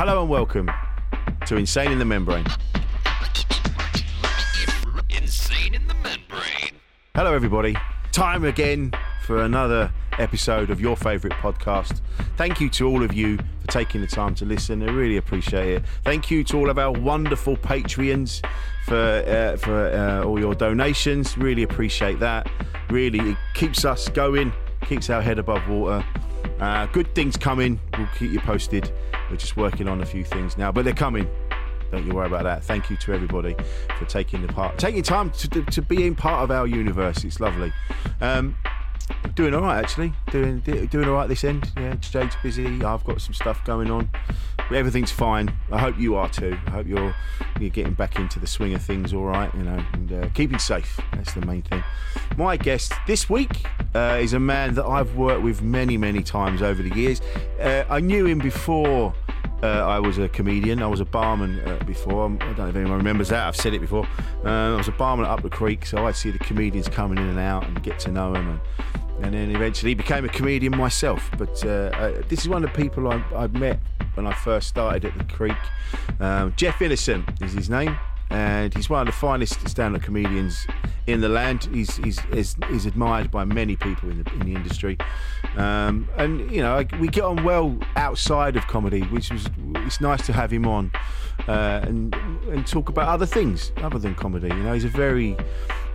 Hello and welcome to Insane in the Membrane. Insane in the membrane. Hello, everybody. Time again for another episode of your favourite podcast. Thank you to all of you for taking the time to listen. I really appreciate it. Thank you to all of our wonderful Patreons for uh, for uh, all your donations. Really appreciate that. Really, it keeps us going, keeps our head above water. Uh, good things coming. We'll keep you posted. We're just working on a few things now, but they're coming. Don't you worry about that. Thank you to everybody for taking the part, taking time to, to, being part of our universe. It's lovely. Um, doing all right actually. Doing doing all right this end. Yeah, Jade's busy. I've got some stuff going on. Everything's fine. I hope you are too. I hope you're you're getting back into the swing of things. All right, you know, and uh, keeping safe. That's the main thing. My guest this week uh, is a man that I've worked with many many times over the years. Uh, I knew him before. Uh, I was a comedian. I was a barman uh, before. I don't know if anyone remembers that. I've said it before. Uh, I was a barman Up the Creek, so I'd see the comedians coming in and out and get to know them. And, and then eventually became a comedian myself. But uh, uh, this is one of the people I, I met when I first started at the Creek. Um, Jeff Innocent is his name and he's one of the finest stand-up comedians in the land. He's he's he's, he's admired by many people in the, in the industry, um, and you know we get on well outside of comedy, which was it's nice to have him on uh, and and talk about other things other than comedy. You know, he's a very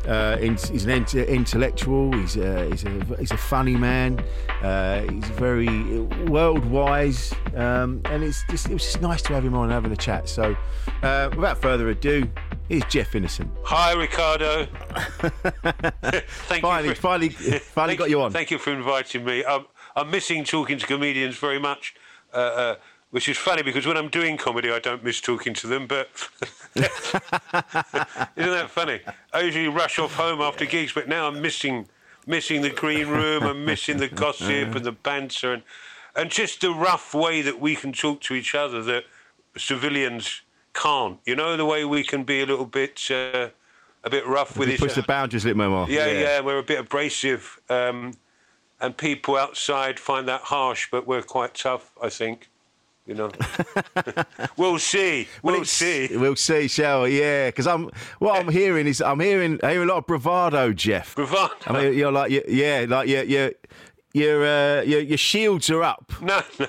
uh, he's an int- intellectual. He's a, he's a he's a funny man. Uh, he's very world wise, um, and it's just it was just nice to have him on having a chat. So, uh, without further ado, here's Jeff Innocent. Hi, Ricardo. thank finally, you for, finally, finally got you on. Thank you for inviting me. I'm, I'm missing talking to comedians very much. Uh, uh, which is funny because when I'm doing comedy, I don't miss talking to them. But isn't that funny? I usually rush off home after gigs, but now I'm missing missing the green room. I'm missing the gossip and the banter and and just the rough way that we can talk to each other that civilians can't. You know the way we can be a little bit. Uh, a bit rough with You each push the boundaries a little more. yeah, yeah, we're a bit abrasive, um, and people outside find that harsh, but we're quite tough, I think. You know, we'll see. We'll it's- see. We'll see, shall we? Yeah, because I'm what I'm hearing is I'm hearing I hear a lot of bravado, Jeff. Bravado. I mean, you're like, you yeah, like your your your uh, your your shields are up. No, no,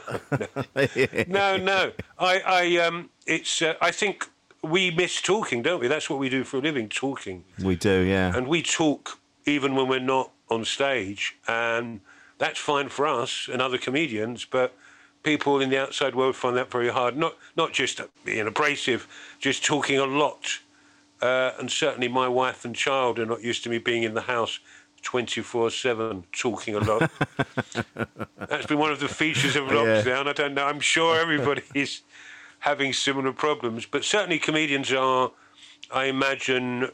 no, no. I, I, um, it's. Uh, I think we miss talking, don't we? That's what we do for a living, talking. We do, yeah. And we talk even when we're not on stage, and that's fine for us and other comedians, but. People in the outside world find that very hard. Not not just being abrasive, just talking a lot. Uh, and certainly, my wife and child are not used to me being in the house 24 7 talking a lot. That's been one of the features of lockdown. I don't know. I'm sure everybody is having similar problems, but certainly comedians are, I imagine,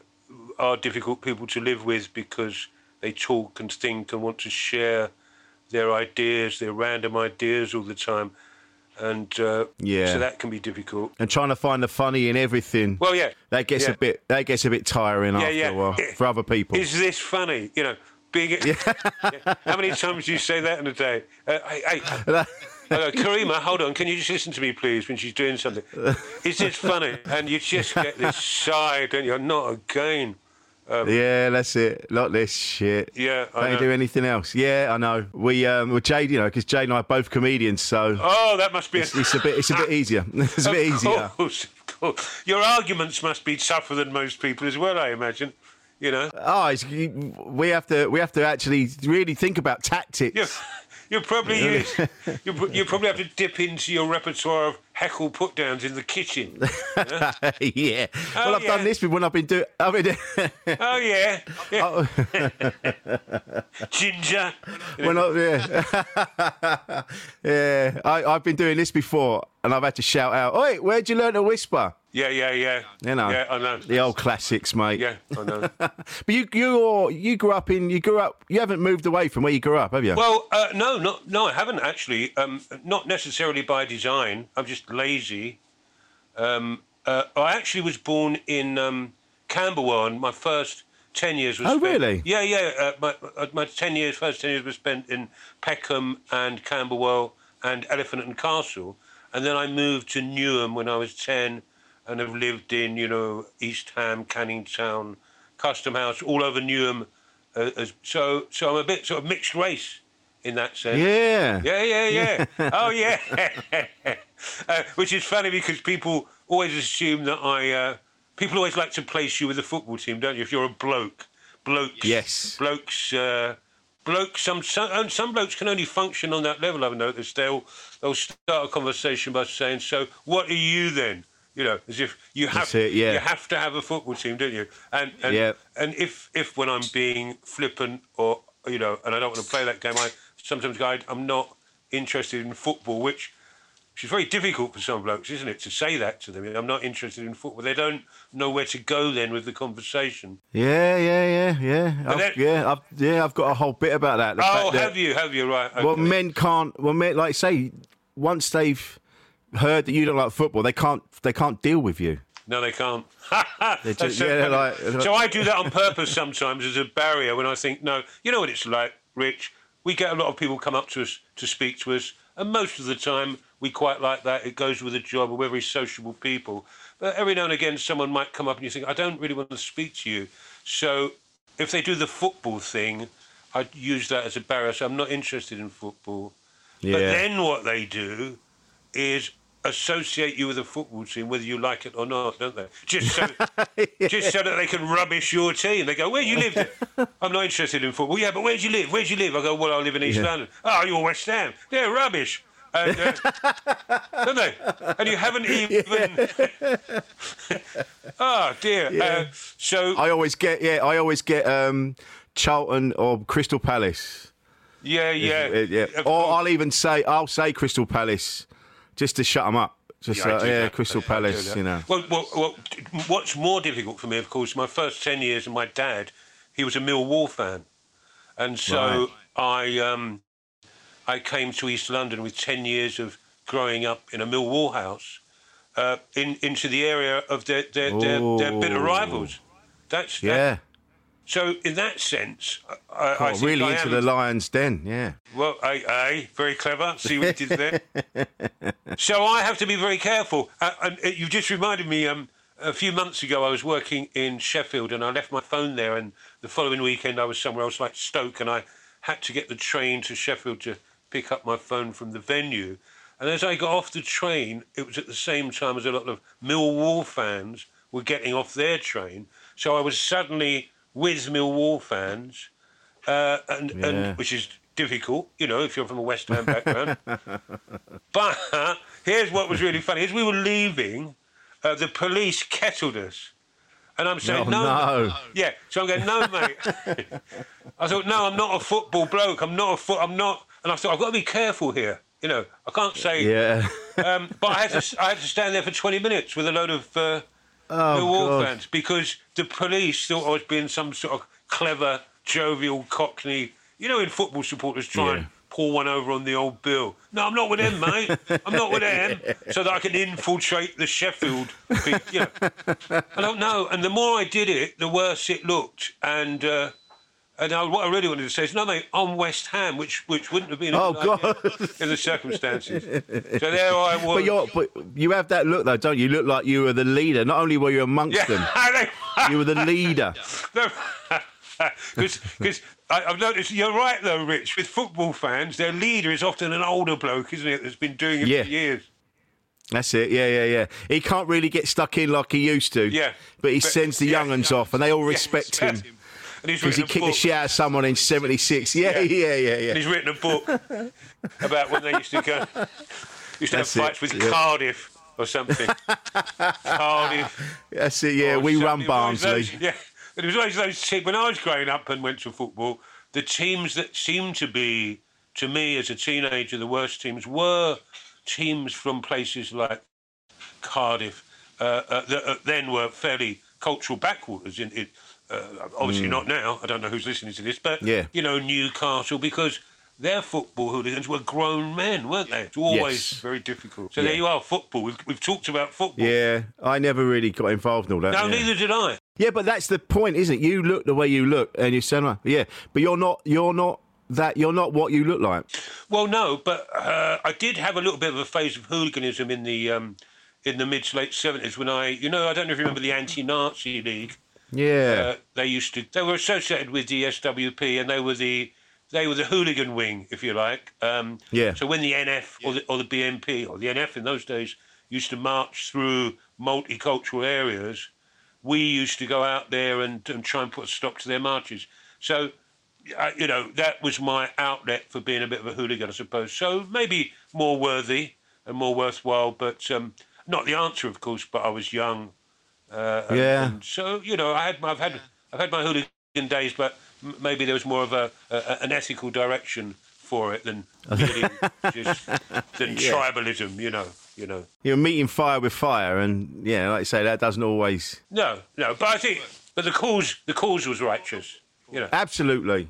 are difficult people to live with because they talk and think and want to share their ideas, their random ideas all the time. And uh, Yeah. so that can be difficult. and trying to find the funny in everything. Well, yeah. that gets yeah. a bit that gets a bit tiring Yeah, after yeah. a while for other people. Is this funny? You know, being. Yeah. How many times do you say that in a day? Uh, hey, hey, uh, Karima, hold on. Can you just listen to me, please, when she's doing something? Is this funny? And you just get this sigh, don't you? Not again. Yeah, that's it. Not this shit. Yeah, I Don't know. do anything else? Yeah, I know. We, um, well, Jade, you know, because Jade and I are both comedians, so Oh, that must be. it's, it's a bit, it's a bit easier. It's a bit of easier. course, of course. Your arguments must be tougher than most people as well, I imagine. You know. Oh, it's, we have to, we have to actually really think about tactics. You, you probably use, you, you probably have to dip into your repertoire of heckle put downs in the kitchen. yeah. well, oh, I've yeah. done this when I've been doing. I've been, Oh yeah, yeah. Oh. ginger. when I, yeah, yeah. I, I've been doing this before, and I've had to shout out, "Oi, where'd you learn to whisper?" Yeah, yeah, yeah. You know, Yeah, I know. the old classics, mate. Yeah, I know. But you, you, you grew up in, you grew up, you haven't moved away from where you grew up, have you? Well, uh, no, not no, I haven't actually. Um, not necessarily by design. I'm just lazy. Um, uh, I actually was born in um, Camberwell, and my first ten years was. Oh, spent- really? Yeah, yeah. Uh, my uh, my ten years, first ten years was spent in Peckham and Camberwell and Elephant and Castle, and then I moved to Newham when I was ten, and have lived in you know East Ham, Canning Town, Custom House, all over Newham. Uh, as, so so I'm a bit sort of mixed race in that sense. yeah. Yeah, yeah, yeah. oh, yeah. uh, which is funny because people always assume that I. Uh, people always like to place you with the football team, don't you? If you're a bloke, blokes. Yes. Blokes. Blokes. Some, some some blokes can only function on that level. I've noticed. They'll they'll start a conversation by saying, "So, what are you then?" You know, as if you have it, yeah. you have to have a football team, don't you? And and Yeah. and if if when I'm being flippant or you know, and I don't want to play that game, I sometimes go, I'm not interested in football, which which is very difficult for some blokes, isn't it, to say that to them? I'm not interested in football. They don't know where to go then with the conversation. Yeah, yeah, yeah, yeah. I've, yeah, I've, yeah. I've got a whole bit about that. oh, that- have you? Have you? Right. Well, men can't. Well, men, like say, once they've heard that you don't like football, they can't. They can't deal with you. No, they can't. Just- so, yeah, like- so I do that on purpose sometimes as a barrier when I think, no, you know what it's like, Rich. We get a lot of people come up to us to speak to us, and most of the time we quite like that. It goes with the job. We're very sociable people. But every now and again, someone might come up and you think, I don't really want to speak to you. So if they do the football thing, I use that as a barrier. So I'm not interested in football. Yeah. But then what they do is associate you with a football team, whether you like it or not, don't they? Just so, just so that they can rubbish your team. They go, "Where you live?" I'm not interested in football. Yeah, but where do you live? Where do you live? I go, "Well, I live in East Yeah. London." Oh, you're West Ham. They're rubbish. And, uh, don't they? And you haven't even. oh dear. Uh, so I always get. Yeah, I always get um, Charlton or Crystal Palace. yeah, yeah, Uh, yeah. Or course. I'll even say I'll say Crystal Palace, just to shut them up. Just I uh, yeah. Crystal Palace. You know. Well, well, well, what's more difficult for me, of course, my first ten years, and my dad, he was a Millwall fan, and so I, um, I came to East London with ten years of growing up in a Millwall house, uh, in into the area of their their, their, their bitter rivals. That's that- Yeah. so in that sense, I, I Oh, think really I into am, the Lions' Den. Yeah. well, aye, aye, very clever. See what you did there. so I have to be very careful. Uh, and uh, you just reminded me. Um, a few months ago, I was working in Sheffield, and I left my phone there. And the following weekend, I was somewhere else, like Stoke, and I had to get the train to Sheffield to pick up my phone from the venue. And as I got off the train, it was at the same time as a lot of Millwall fans were getting off their train. So I was suddenly with Millwall fans, uh, and, Yeah. and which is difficult, you know, if you're from a West Ham background. but here's what was really funny: as we were leaving, uh, the police kettled us, and I'm saying, Oh, no, no. yeah. So I'm going, no, mate. I thought, no, I'm not a football bloke. I'm not a foot. I'm not. And I thought, I've got to be careful here. You know, I can't say. Yeah. Um, but I had to. I had to stand there for 20 minutes with a load of uh, oh God. fans because the police thought I was being some sort of clever, jovial Cockney. You know, when football supporters try Yeah. and pull one over on the old bill. No, I'm not with them, mate. I'm not with them. So that I can infiltrate the Sheffield. You know. I don't know. And the more I did it, the worse it looked. And uh, and I, what I really wanted to say is, no, mate, I'm West Ham, which which wouldn't have been a Oh, good idea God. in the circumstances. So there I was. But you're, but you have that look though, don't you? You look like you were the leader. Not only were you amongst them, you were the leader. Because I've noticed you're right though, Rich. With football fans, their leader is often an older bloke, isn't it? That's been doing it Yeah. for years. That's it. Yeah, yeah, yeah. He can't really get stuck in like he used to. Yeah. But he But- sends the yeah. young uns off, and they all respect him because he kicked the shit out of someone in '76. Yeah, yeah, yeah, yeah. And he's written a book about when they used to go, used to That's have it, fights with yeah. Cardiff or something. Cardiff. That's it. Yeah, we run something. It was always Barnsley. those- Yeah, but it was always those teams. When I was growing up and went to football, the teams that seemed to be, to me as a teenager, the worst teams were teams from places like Cardiff uh, uh, that uh, then were fairly cultural backwaters. In, in uh, obviously not now. I don't know who's listening to this, but. Yeah. you know Newcastle because. Their football hooligans were grown men, weren't they? It's always Yes. very difficult. So Yeah. there you are, football. We've, we've talked about football. Yeah, I never really got involved in all that. No, yeah. neither did I. Yeah, but that's the point, isn't it? You look the way you look, and you sound like yeah, but you're not. You're not that. You're not what you look like. Well, no, but uh, I did have a little bit of a phase of hooliganism in the um, in the mid to late seventies when I, you know, I don't know if you remember the anti-Nazi league. Yeah, Uh, they used to, they were associated with the SWP, and they were the they were the hooligan wing, if you like. Um, Yeah. So when the NF or the, or the BNP or the NF in those days used to march through multicultural areas, we used to go out there and, and try and put a stop to their marches. So, uh, you know, that was my outlet for being a bit of a hooligan, I suppose. So maybe more worthy and more worthwhile, but um, not the answer, of course. But I was young. Uh, and- Yeah. and so you know, I had my, I've had I've had my hooligan days, but m- maybe there was more of a, a an ethical direction for it than just than tribalism. You know, you know. you're meeting fire with fire, and yeah, like I say, that doesn't always. No, no, but I think but the cause the cause was righteous. You know, Absolutely.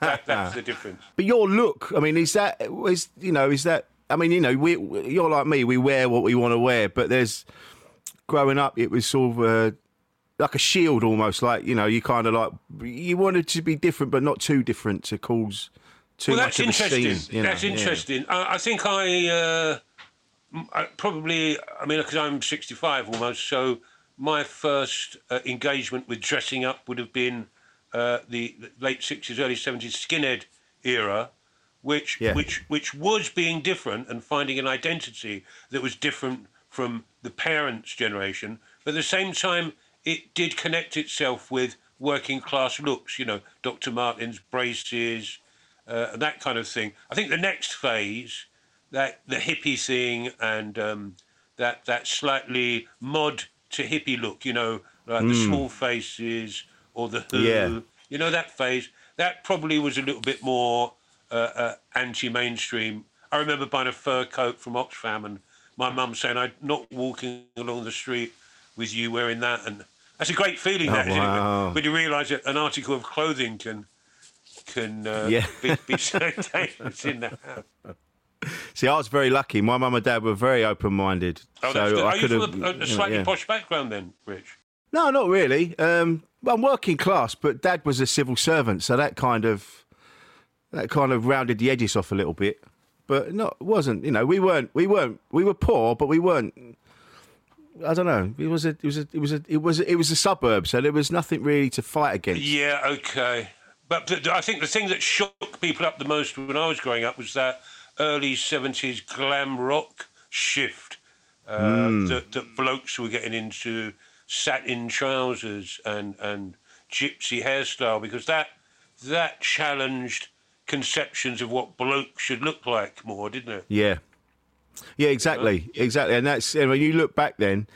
that, that's the difference. But your look, I mean, is that is you know is that? I mean, you know, we you're like me. We wear what we want to wear, but there's growing up, it was sort of uh, like a shield almost. Like you know, you kind of like you wanted to be different, but not too different to cause too well, much that's of a interesting. scene. you know, that's yeah. interesting. I, I think I, uh, I probably, I mean, because I'm 65 almost, so my first uh, engagement with dressing up would have been uh, the, the late 60s, early 70s skinhead era, which Yeah. which which was being different and finding an identity that was different from the parents' generation, but at the same time, it did connect itself with working class looks. You know, Dr. Martens, braces, uh, and that kind of thing. I think the next phase, that the hippie thing and um, that that slightly mod to hippie look, you know, like the small faces or the who, Yeah. you know, that phase. That probably was a little bit more uh, uh, anti-mainstream. I remember buying a fur coat from Oxfam and my mum saying, "I'm not walking along the street with you wearing that." And that's a great feeling, that, isn't wow. it? When you realise that an article of clothing can can uh, Yeah. be, be so dangerous in the house. See, I was very lucky. My mum and dad were very open-minded, Oh, that's so. I Are you could have. from a, a slightly yeah. posh background then, Rich? No, not really. Um, I'm working class, but Dad was a civil servant, so that kind of that kind of rounded the edges off a little bit. But not wasn't. You know, we weren't. We weren't. We were poor, but we weren't. I don't know. It was a. It was a. It was a. It was. A, it was a suburb, so there was nothing really to fight against. Yeah, okay. But I think the thing that shook people up the most when I was growing up was that early 70s glam rock shift uh, Hmm. that, that blokes were getting into satin trousers and, and gypsy hairstyle because that that challenged conceptions of what blokes should look like more, didn't it? Yeah. Yeah, exactly, exactly, and that's and when you look back then,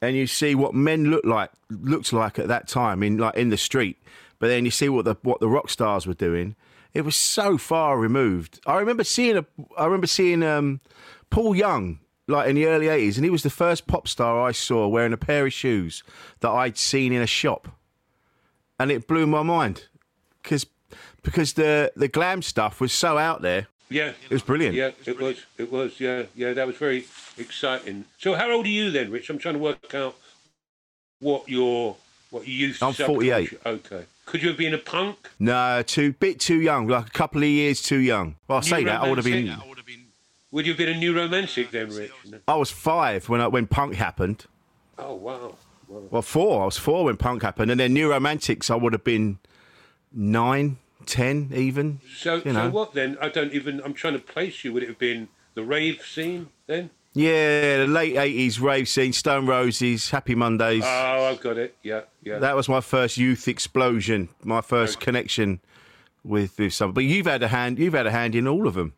and you see what men look like looked like at that time in like in the street, but then you see what the what the rock stars were doing. It was so far removed. I remember seeing a, I remember seeing um, Paul Young like in the early eighties, and he was the first pop star I saw wearing a pair of shoes that I'd seen in a shop, and it blew my mind because because the the glam stuff was so out there. Yeah. It was brilliant. Yeah, it was. It was. Yeah, yeah. That was very exciting. So, how old are you then, Rich? I'm trying to work out what your what you used. I'm 48. Okay. Could you have been a punk? No, too bit too young, like a couple of years too young. Well, I say that I would have been. Would you have been a new romantic then, Rich? I was five when I, when punk happened. Oh wow. Well, four. I was four when punk happened, and then New Romantics. I would have been nine, ten, even. So, you know. so what then? I don't even. I'm trying to place you. Would it have been the rave scene then? Yeah, the late eighties rave scene, Stone Roses, Happy Mondays. Oh, I've got it. Yeah, yeah. that was my first youth explosion, my first Okay. connection with with some. But you've had a hand. You've had a hand in all of them.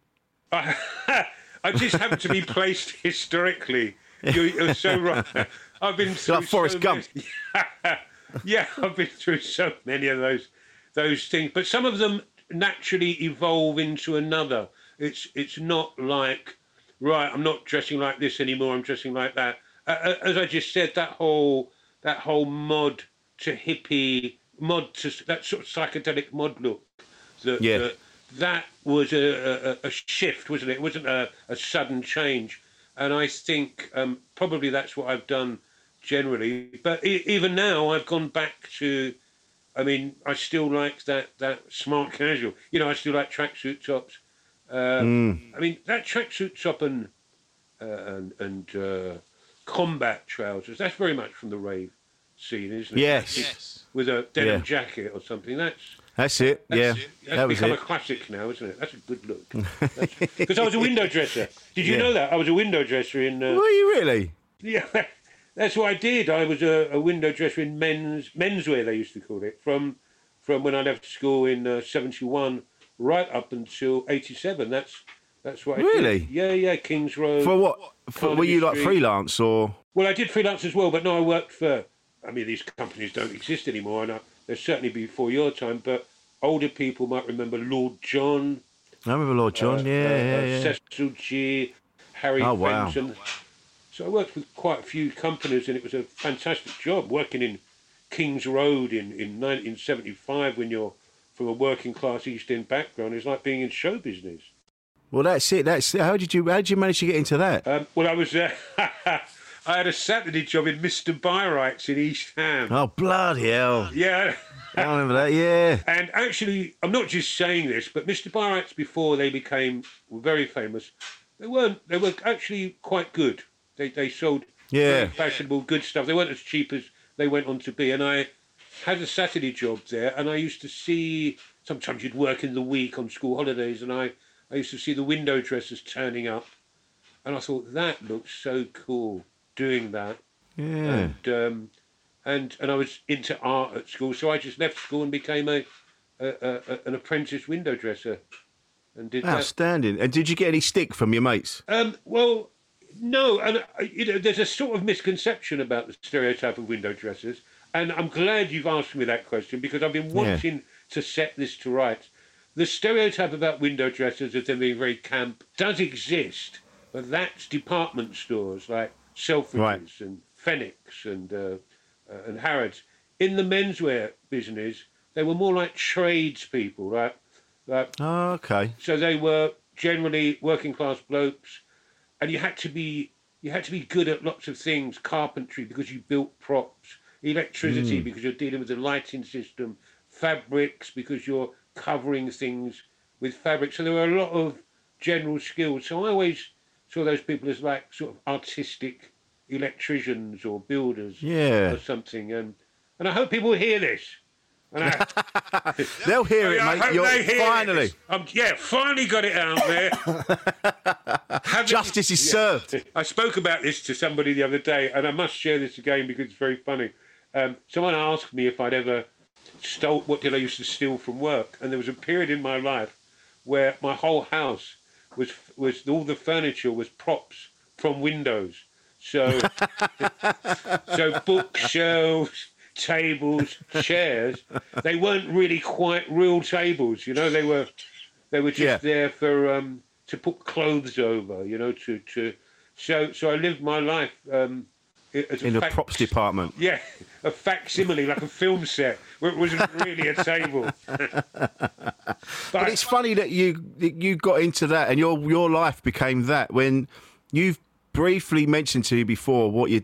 I, I just happen to be placed historically. You're, you're so right. I've been through like Forrest so Gump. many- yeah, I've been through so many of those those things, but some of them naturally evolve into another. It's it's not like right. I'm not dressing like this anymore. I'm dressing like that. Uh, as I just said, that whole that whole mod to hippie mod to that sort of psychedelic mod look. That, Yeah. that, that was a, a, a shift, wasn't it? It wasn't a, a sudden change. And I think um, probably that's what I've done generally. But e- even now, I've gone back to. I mean, I still like that that smart casual. You know, I still like tracksuit tops. Uh, I mean, that tracksuit top and uh, and, and uh, combat trousers. That's very much from the rave scene, isn't it? Yes, yes. With a denim Yeah. jacket or something. That's that's it. yeah, that's that was become it. a classic now, isn't it? That's a good look. Because I was a window dresser. Did you Yeah. know that? I was a window dresser in. Uh, Were you really? yeah, that's what I did. I was a, a window dresser in men's menswear. They used to call it from from when I left school in uh, '71 right up until '87. That's that's what I Really? did. Yeah, yeah. Kings Road. For what? For, were you like freelance or? Well, I did freelance as well, but no, I worked for. I mean, these companies don't exist anymore, and they're certainly before your time. But older people might remember Lord John, I remember Lord John. uh, yeah, uh, yeah, uh, yeah. Cecil Gee, Harry Oh, wow. So I worked with quite a few companies, and it was a fantastic job working in Kings Road in, in 1975 when you're from a working class East End background. It's like being in show business. Well, that's it. That's how did you how did you manage to get into that? Um, well, I was. Uh, I had a Saturday job in Mr. Byrite's in East Ham. Oh bloody hell! Yeah. I remember that. Yeah. And actually, I'm not just saying this, but Mr. Byrite's, before they became very famous, they weren't. They were actually quite good. They they sold Yeah. fashionable, good stuff. They weren't as cheap as they went on to be. And I had a Saturday job there, and I used to see. Sometimes you'd work in the week on school holidays, and I I used to see the window dressers turning up, and I thought that looks so cool doing that Yeah. and um, and and I was into art at school, so I just left school and became a, a, a, an apprentice window dresser, and did that. Outstanding. And did you get any stick from your mates? Um, well, no, and uh, you know, there's a sort of misconception about the stereotype of window dressers, and I'm glad you've asked me that question because I've been wanting to set this to rights. The stereotype about window dressers as them being very camp does exist, but that's department stores like Selfridges Right. and Fenwicks and uh, uh, and Harrods. In the menswear business, they were more like tradespeople, right? Like Oh, okay. so they were generally working class blokes, and you had to be you had to be good at lots of things, carpentry because you built props, electricity because you're dealing with the lighting system, fabrics because you're covering things with fabric. So there were a lot of general skills. So I always saw those people as like sort of artistic electricians or builders Yeah. or something. And and I hope people hear this. I, They'll hear it, mate. You're, hear finally, this. Um, yeah, finally got it out there. Having- justice is Yeah. served. I spoke about this to somebody the other day, and I must share this again because it's very funny. Um, someone asked me if I'd ever stole what did I used to steal from work, and there was a period in my life where my whole house was was all the furniture was props from windows. So, so bookshelves, tables, chairs, they weren't really quite real tables. You know, they were they were just Yeah. there for um, to put clothes over. You know, to to so so I lived my life um, a in the fac- props department. Yeah, a facsimile like a film set where it wasn't really a table. but But it's funny that you you got into that and your your life became that when you've briefly mentioned to me before what your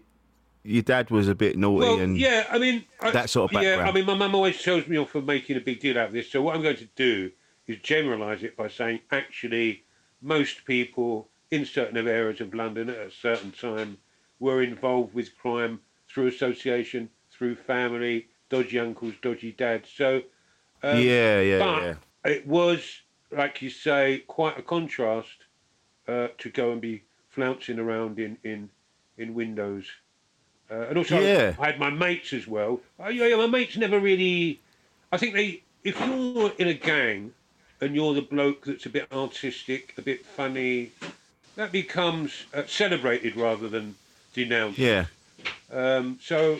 your dad was a bit naughty Well, and yeah, I mean that sort of background. Yeah, I mean, my mum always tells me off for making a big deal out of this. So what I'm going to do is generalise it by saying, actually, most people in certain areas of London at a certain time were involved with crime through association, through family, dodgy uncles, dodgy dads. So um, yeah, yeah, but yeah. it was, like you say, quite a contrast uh, to go and be flouncing around in in in windows. Uh, and also, Yeah. I had my mates as well. Oh, yeah, yeah, my mates never really. I think they, if you're in a gang and you're the bloke that's a bit artistic, a bit funny, that becomes uh, celebrated rather than denounced. Yeah. Um, so,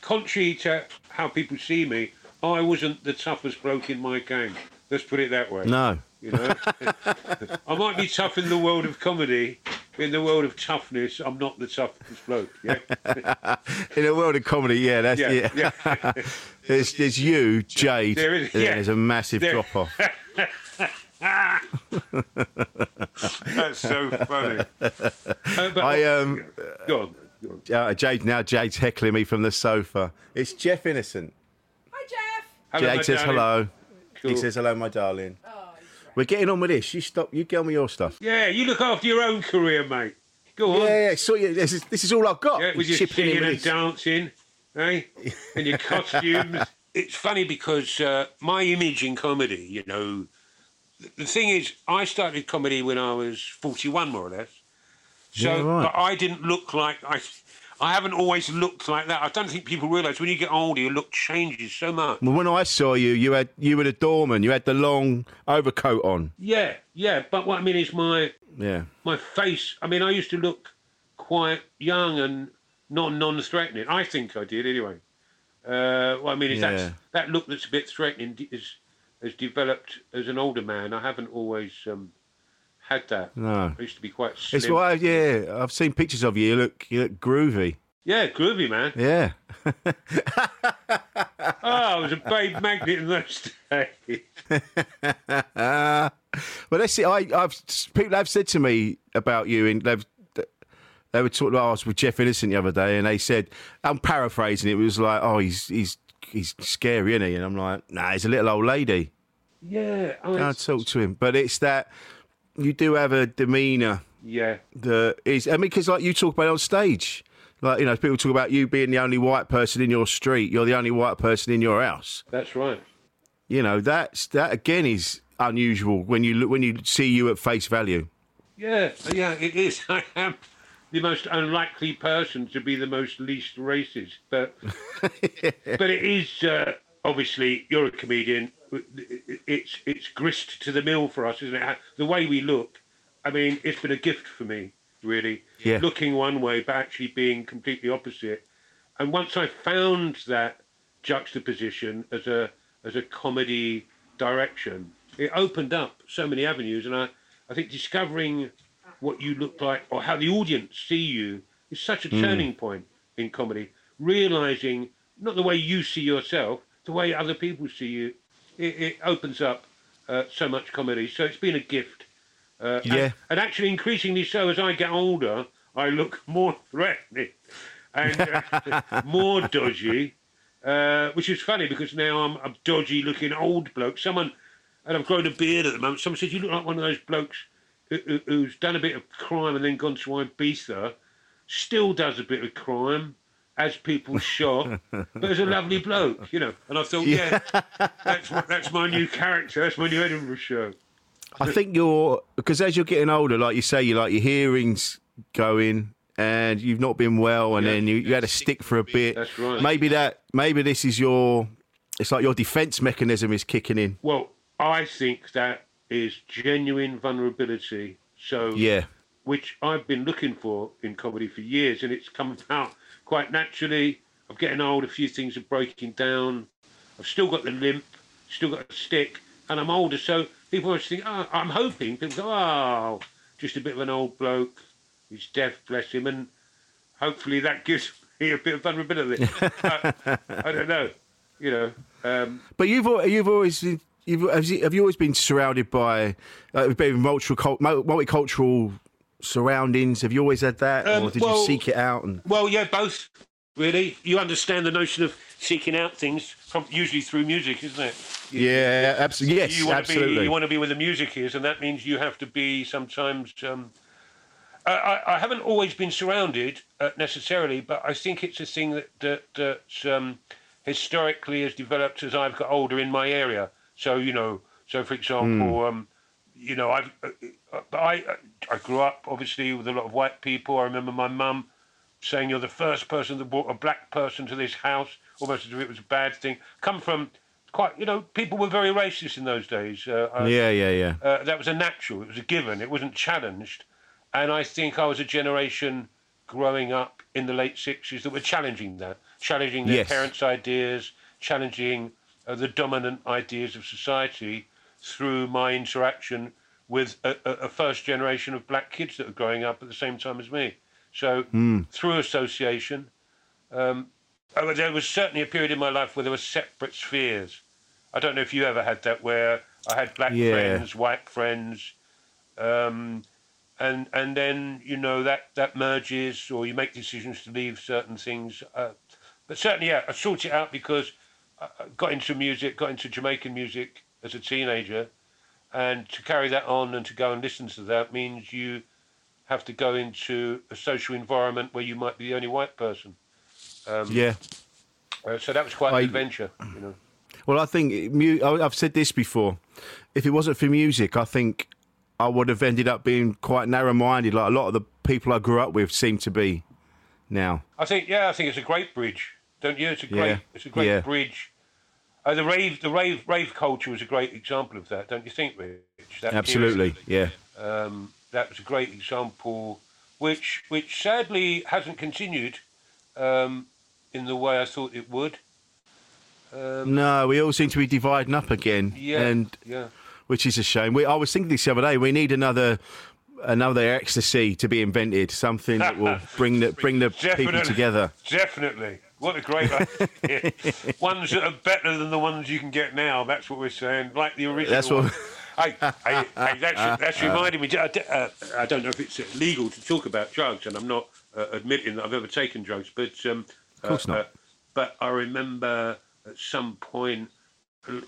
contrary to how people see me, I wasn't the toughest bloke in my gang. Let's put it that way. No. You know, I might be tough in the world of comedy. In the world of toughness, I'm not the toughest bloke. Yeah, In the world of comedy, yeah, that's Yeah, yeah. yeah. there's there's you, Jade, There is- yeah. there's a massive There- drop off. that's so funny. Uh, but, I um, go on, go on. uh, Jade now Jade's heckling me from the sofa. It's Jeff Innocent. Hi, Jeff. Hello, my Jade says darling. hello. He says hello, my darling. Oh, he's. We're getting on with this. You stop. You get on with your stuff. Yeah, you look after your own career, mate. Go on. Yeah, yeah. So yeah, this is this is all I've got. Yeah, with your Chipping singing and dancing, eh? and your costumes. It's funny because uh, my image in comedy, you know, the thing is, I started comedy when I was 41, more or less. So, Yeah, right. but I didn't look like I. I haven't always looked like that. I don't think people realise when you get older, your look changes so much. Well, when I saw you, you had you were the doorman. You had the long overcoat on. Yeah, yeah. But what I mean is my Yeah. my face. I mean, I used to look quite young and not non-threatening. I think I did anyway. Uh, what I mean is Yeah. that's, that look that's a bit threatening is has developed as an older man. I haven't always um, had that. No. I used to be quite slim. It's why, yeah. I've seen pictures of you. You look, you look groovy. Yeah, groovy man. Yeah. Oh, I was a babe magnet in those days. Uh, well, that's it. I, I've people have said to me about you, and they've they were talking. I was with Jeff Innocent the other day, and they said, I'm paraphrasing. It was like, oh, he's he's he's scary, isn't he? And I'm like, nah, he's a little old lady. Yeah, I, I talk to him, but it's that you do have a demeanour yeah, that is. I mean, because like you talk about on stage, like you know, people talk about you being the only white person in your street. You're the only white person in your house. that's right. You know, that's that again is unusual when you look when you see you at face value. Yeah, yeah, it is. I am the most unlikely person to be the most least racist, but but it is uh, obviously you're a comedian. It's it's grist to the mill for us, isn't it? The way we look, I mean, it's been a gift for me, really. Yeah. Looking one way, but actually being completely opposite. And once I found that juxtaposition as a as a comedy direction, it opened up so many avenues. And I, I think discovering what you look like or how the audience see you is such a turning point in comedy. Realizing not the way you see yourself, the way other people see you, it, it opens up uh, so much comedy. So it's been a gift. Uh, and- Yeah. and, actually, increasingly so as I get older, I look more threatening and uh, more dodgy, uh, which is funny because now I'm a dodgy looking old bloke. Someone, and I've grown a beard at the moment, someone says, You look like one of those blokes who, who- who's done a bit of crime and then gone to Ibiza, still does a bit of crime. As people shot, but as a lovely bloke, you know. And I thought, yeah, that's what, that's my new character. That's my new Edinburgh show. I think you're because as you're getting older, like you say, you like your hearing's going, and you've not been well, and Yeah. then you, you had a stick for a bit. That's right. Maybe that. Maybe this is your. It's like your defence mechanism is kicking in. Well, I think that is genuine vulnerability. So, Yeah. which I've been looking for in comedy for years, and it's come about quite naturally. I'm getting old, a few things are breaking down. I've still got the limp, still got a stick, and I'm older, so people always think, oh, I'm hoping people go, oh, just a bit of an old bloke. He's deaf, bless him, and hopefully that gives me a bit of vulnerability. but, I don't know, you know. Um, But you've you've always you've have you, have you always been surrounded by uh, multicultural multicultural surroundings? Have you always had that, Um, or did well- you seek it out? And Well, yeah, both. Really, you understand the notion of seeking out things from usually through music, isn't it? You- yeah, absolutely. Yes, you want absolutely. To be, you want to be where the music is, and that means you have to be sometimes um, I, I, I haven't always been surrounded uh, necessarily, but I think it's a thing that that, that um, historically has developed as I've got older in my area. So you know, so for example, um, you know, I've uh, uh, but I I grew up obviously with a lot of white people. I remember my mum saying, "You're the first person that brought a black person to this house," almost as if it was a bad thing. Come from quite, you know, people were very racist in those days. Uh, I- Yeah, yeah, yeah. uh, that was a natural. It was a given. It wasn't challenged. And I think I was a generation growing up in the late sixties that were challenging that, challenging their Yes. parents' ideas, challenging uh, the dominant ideas of society through my interaction with a, a, first generation of black kids that are growing up at the same time as me. So through association, um, there was certainly a period in my life where there were separate spheres. I don't know if you ever had that, where I had black Yeah. friends, white friends, um, and and then you know that that merges, or you make decisions to leave certain things. Uh, but certainly, yeah, I sort it out because got into music, got into Jamaican music as a teenager, and to carry that on and to go and listen to that means you have to go into a social environment where you might be the only white person. Um, yeah. uh, so that was quite I- an adventure, you know. Well, I think it- mu- I- I've said this before. If it wasn't for music, I think I would have ended up being quite narrow-minded, like a lot of the people I grew up with seem to be now. I think yeah, I think it's a great bridge, don't you? It's a great, Yeah. it's a great Yeah. bridge. Uh, the rave, the rave, rave culture was a great example of that, don't you think, Rich? That Absolutely, yeah. um, that was a great example, which which sadly hasn't continued um, in the way I thought it would. Um, No, we all seem to be dividing up again, yeah, and yeah. which is a shame. We, I was thinking this the other day. We need another another ecstasy to be invented, something that will bring the bring the people together. Definitely. What a great idea. ones that are better than the ones you can get now. That's what we're saying. Like the original. That's what- Hey, hey, hey, that's, that's reminding me. I, uh, I don't know if it's legal to talk about drugs, and I'm not uh, admitting that I've ever taken drugs, but um, Of course uh, not. uh, but I remember at some point,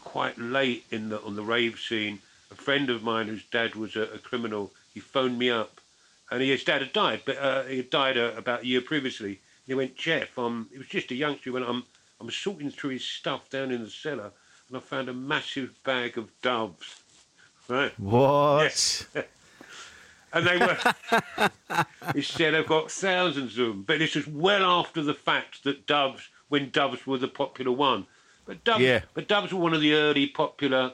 quite late in the on the rave scene, a friend of mine whose dad was a, a criminal. He phoned me up, and his dad had died, but uh, he had died uh, about a year previously. He went, Jeff, um, he was just a youngster. He went, I'm, I'm sorting through his stuff down in the cellar, and I found a massive bag of doves. Right. What? And they were, he said, I've got thousands of them. But this was well after the fact that doves, when doves were the popular one. But doves, Yeah. but doves were one of the early popular,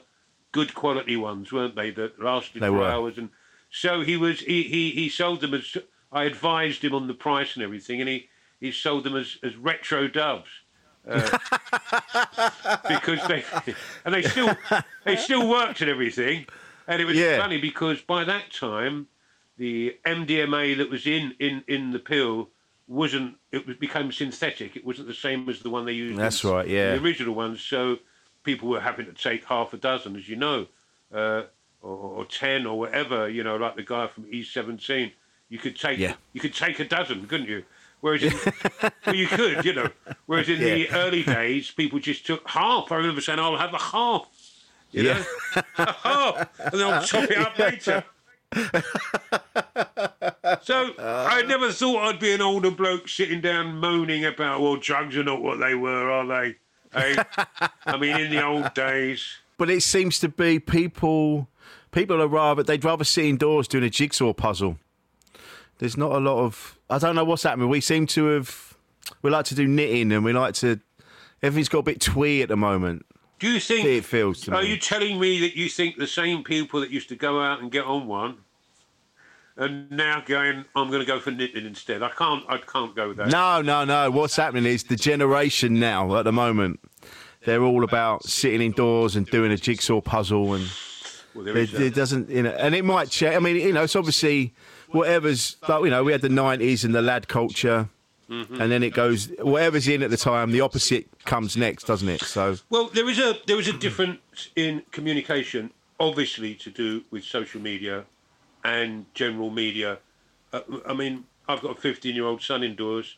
good quality ones, weren't they? That lasted They for were. hours. And so he was, he, he, he sold them as, I advised him on the price and everything, and he, he sold them as, as retro doves. Uh, because they and they still they still worked and everything, and it was Yeah. funny because by that time the MDMA that was in in in the pill wasn't it became synthetic. It wasn't the same as the one they used. That's in, right, yeah. The original ones. So people were having to take half a dozen, as you know, uh, or, or ten or whatever. You know, like the guy from E Seventeen. You could take Yeah. you could take a dozen, couldn't you? Whereas in, well, you could, you know. Whereas in the early days, people just took half. I remember saying, "I'll have a half." You Yeah. know, a half, and then I'll top it up later. So uh. I never thought I'd be an older bloke sitting down moaning about, well, drugs are not what they were, are they? Hey? I mean, in the old days. But it seems to be people. People are rather they'd rather sit indoors doing a jigsaw puzzle. There's not a lot of. I don't know what's happening. We seem to have. We like to do knitting and we like to. Everything's got a bit twee at the moment. Do you think? It feels to Are me. you telling me that you think the same people that used to go out and get on one, and now going, I'm going to go for knitting instead? I can't. I can't go with that. No, no, no. What's happening is the generation now at the moment. They're all about sitting indoors and doing a jigsaw puzzle, and Well, it, it doesn't, you know, and it might change. I mean, you know, it's obviously whatever's like, you know, we had the '90s and the lad culture, Mm-hmm. and then it goes whatever's in at the time. The opposite comes next, doesn't it? So Well, there is a there is a difference in communication, obviously to do with social media and general media. Uh, I mean, I've got a 15 year old son indoors.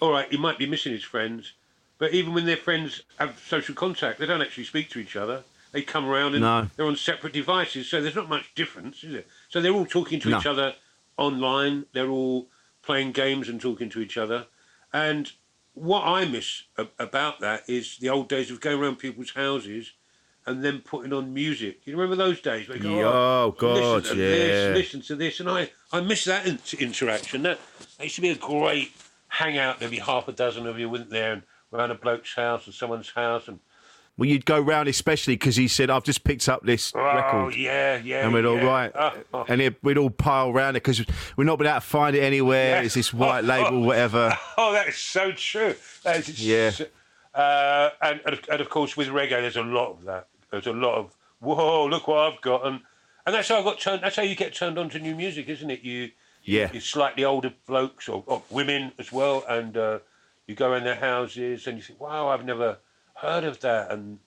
All right, he might be missing his friends, but even when their friends have social contact, they don't actually speak to each other. They come around and No. they're on separate devices, so there's not much difference, is it? So they're all talking to No. each other online. They're all playing games and talking to each other. And what I miss about that is the old days of going around people's houses and then putting on music. You remember those days? Where you go, Yeah, oh, God, listen to yeah. this, listen to this, and I, I miss that in- interaction. That, that used to be a great hangout. There'd be half a dozen of you, wouldn't there? And around a bloke's house or someone's house, and Well, you'd go round especially because he said, "I've just picked up this oh record." yeah, yeah, And we'd all yeah. right, Oh, oh. and it, we'd all pile round it because we're not been able to find it anywhere. Yeah. It's this white label, whatever. Oh, that is so true. That is Yeah. so- uh, and, and, of- and of course, with reggae, there's a lot of that. There's a lot of whoa, look what I've got, and and that's how I got turned. That's how you get turned on to new music, isn't it? You Yeah. you slightly older blokes or, or women as well, and uh, you go in their houses and you think, wow, I've never heard of that, and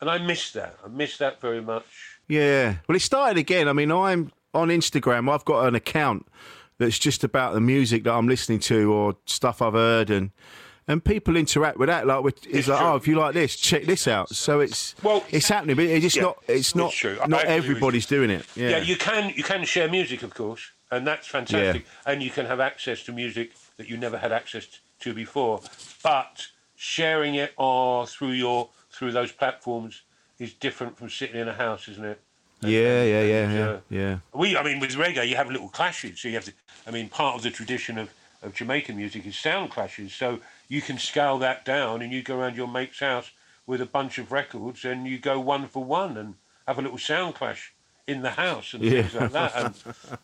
and I miss that. I miss that very much. Yeah. Well, it started again. I mean, I'm on Instagram. I've got an account that's just about the music that I'm listening to or stuff I've heard, and and people interact with that. Like, with, it's, It's like, true. oh, if you like this, check this out. So it's Well- it's happening, but it's Yeah, not. It's it's not. true. Not agree with you. everybody's doing it. Yeah. Yeah, you can you can share music, of course, and that's fantastic. yeah. And you can have access to music that you never had access to before. But sharing it or through your through those platforms is different from sitting in a house, isn't it? yeah, yeah, yeah, and, yeah, uh, yeah. We, I mean, with reggae, you have little clashes. So you have to. I mean, part of the tradition of, of Jamaican music is sound clashes. So you can scale that down, and you go around your mate's house with a bunch of records, and you go one for one, and have a little sound clash in the house and Yeah. things like that. And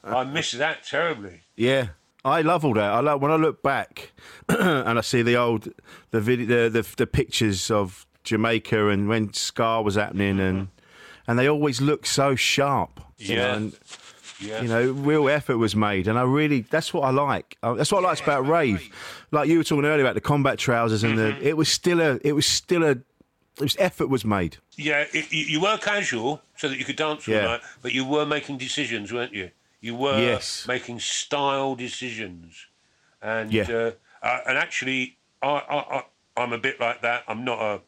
I miss that terribly. Yeah, I love all that. I love when I look back and I see the old the video, the, the the pictures of Jamaica and when Ska was happening, and and they always look so sharp. you know, Yeah. and, Yeah. you know, real effort was made, and I really that's what I like. Uh, That's what I like about rave. Like you were talking earlier about the combat trousers, and Mm-hmm. the it was still a it was still a it was effort was made. Yeah, it, you you were casual so that you could dance all Yeah. night, but you were making decisions, weren't you? You were Yes. making style decisions, and Yeah. uh, uh, and actually, I, I, I I'm a bit like that. I'm not a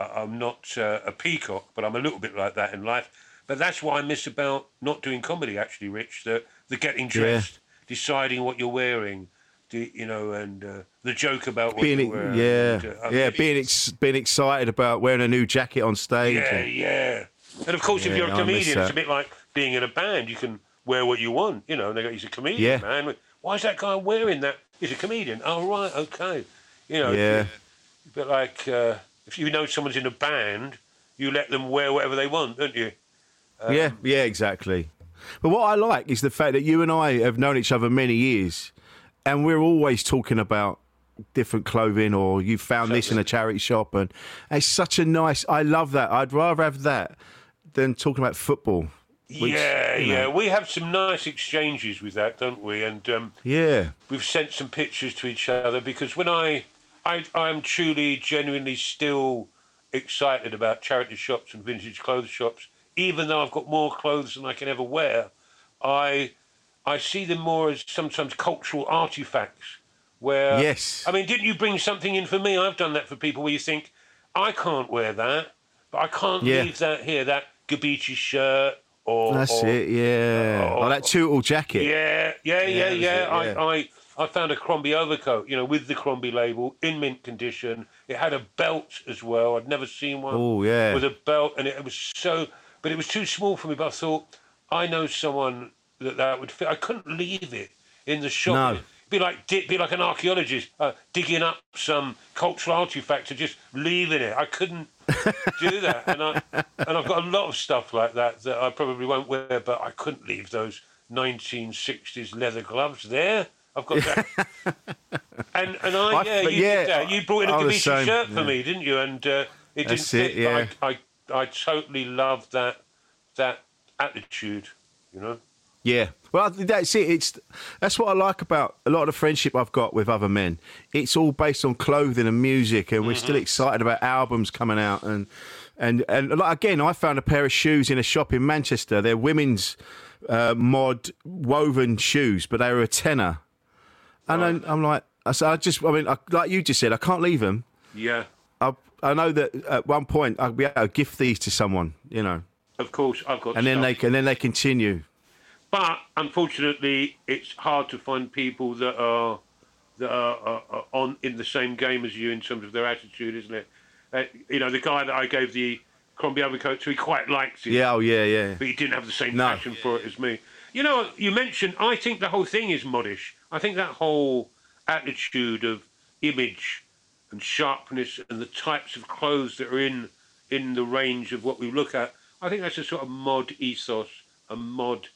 I'm not uh, a peacock, but I'm a little bit like that in life. But that's what I miss about not doing comedy, actually, Rich. The the getting dressed, deciding what you're wearing, the, you know, and uh, the joke about what Being you're wearing. yeah and, uh, yeah mean, being ex- being excited about wearing a new jacket on stage. yeah, and- yeah. And of course, Yeah, if you're a comedian, it's a bit like being in a band. You can wear what you want, you know. And they go, "He's a comedian, Yeah. man. Why is that guy wearing that? He's a comedian. Oh, right, okay. You know, Yeah. a bit like uh, if you know someone's in a band, you let them wear whatever they want, don't you? yeah, yeah, exactly. But what I like is the fact that you and I have known each other many years, and we're always talking about different clothing, or you found this in a charity shop, and it's such a nice. I love that. I'd rather have that than talking about football. Which, yeah, you know, yeah. We have some nice exchanges with that, don't we? And um, yeah, we've sent some pictures to each other because when I, I, I'm truly, genuinely still excited about charity shops and vintage clothes shops. Even though I've got more clothes than I can ever wear, I, I see them more as sometimes cultural artifacts. Where Yes. I mean, didn't you bring something in for me? I've done that for people where you think I can't wear that, but I can't Yeah. leave that here. That Gabicci shirt or that's or, it. Yeah, oh, like that tootle jacket. yeah, yeah, yeah, was yeah. it, yeah. I, I, I found a Crombie overcoat, you know, with the Crombie label in mint condition. It had a belt as well. I'd never seen one Oh, yeah. with a belt, and it, was so, but it was too small for me. But I thought I know someone that that would fit. I couldn't leave it in the shop. No. Be like be like an archaeologist uh, digging up some cultural artifact and just leaving it. I couldn't do that, and I and I've got a lot of stuff like that that I probably won't wear, but I couldn't leave those 1960s leather gloves there. I've got that. and and I, I- yeah, but you yeah, did that. You brought in a Gabicci shirt for yeah. me, didn't you? And uh, it That's didn't it, fit. yeah. But I, I I totally love that that attitude. You know. Yeah. Well, that's it. It's that's what I like about a lot of the friendship I've got with other men. It's all based on clothing and music, and we're still excited about albums coming out. And and and like, again, I found a pair of shoes in a shop in Manchester. They're women's uh, mod woven shoes, but they were a tenner. And then I'm like, I said, I just, I mean, I, like you just said, I can't leave them. Yeah. I, I know that at one point I'll be able to gift these to someone, you know, Of course, I've got. and then they and then they continue. But unfortunately, it's hard to find people that are that are, are, are on in the same game as you in terms of their attitude, isn't it? Uh, you know, the guy that I gave the Crombie overcoat to, he quite liked it. Yeah, oh yeah, yeah. But he didn't have the same No. passion for it as me. You know, you mentioned. I think the whole thing is modish. I think that whole attitude of image and sharpness and the types of clothes that are in in the range of what we look at. I think that's a sort of mod ethos, a mod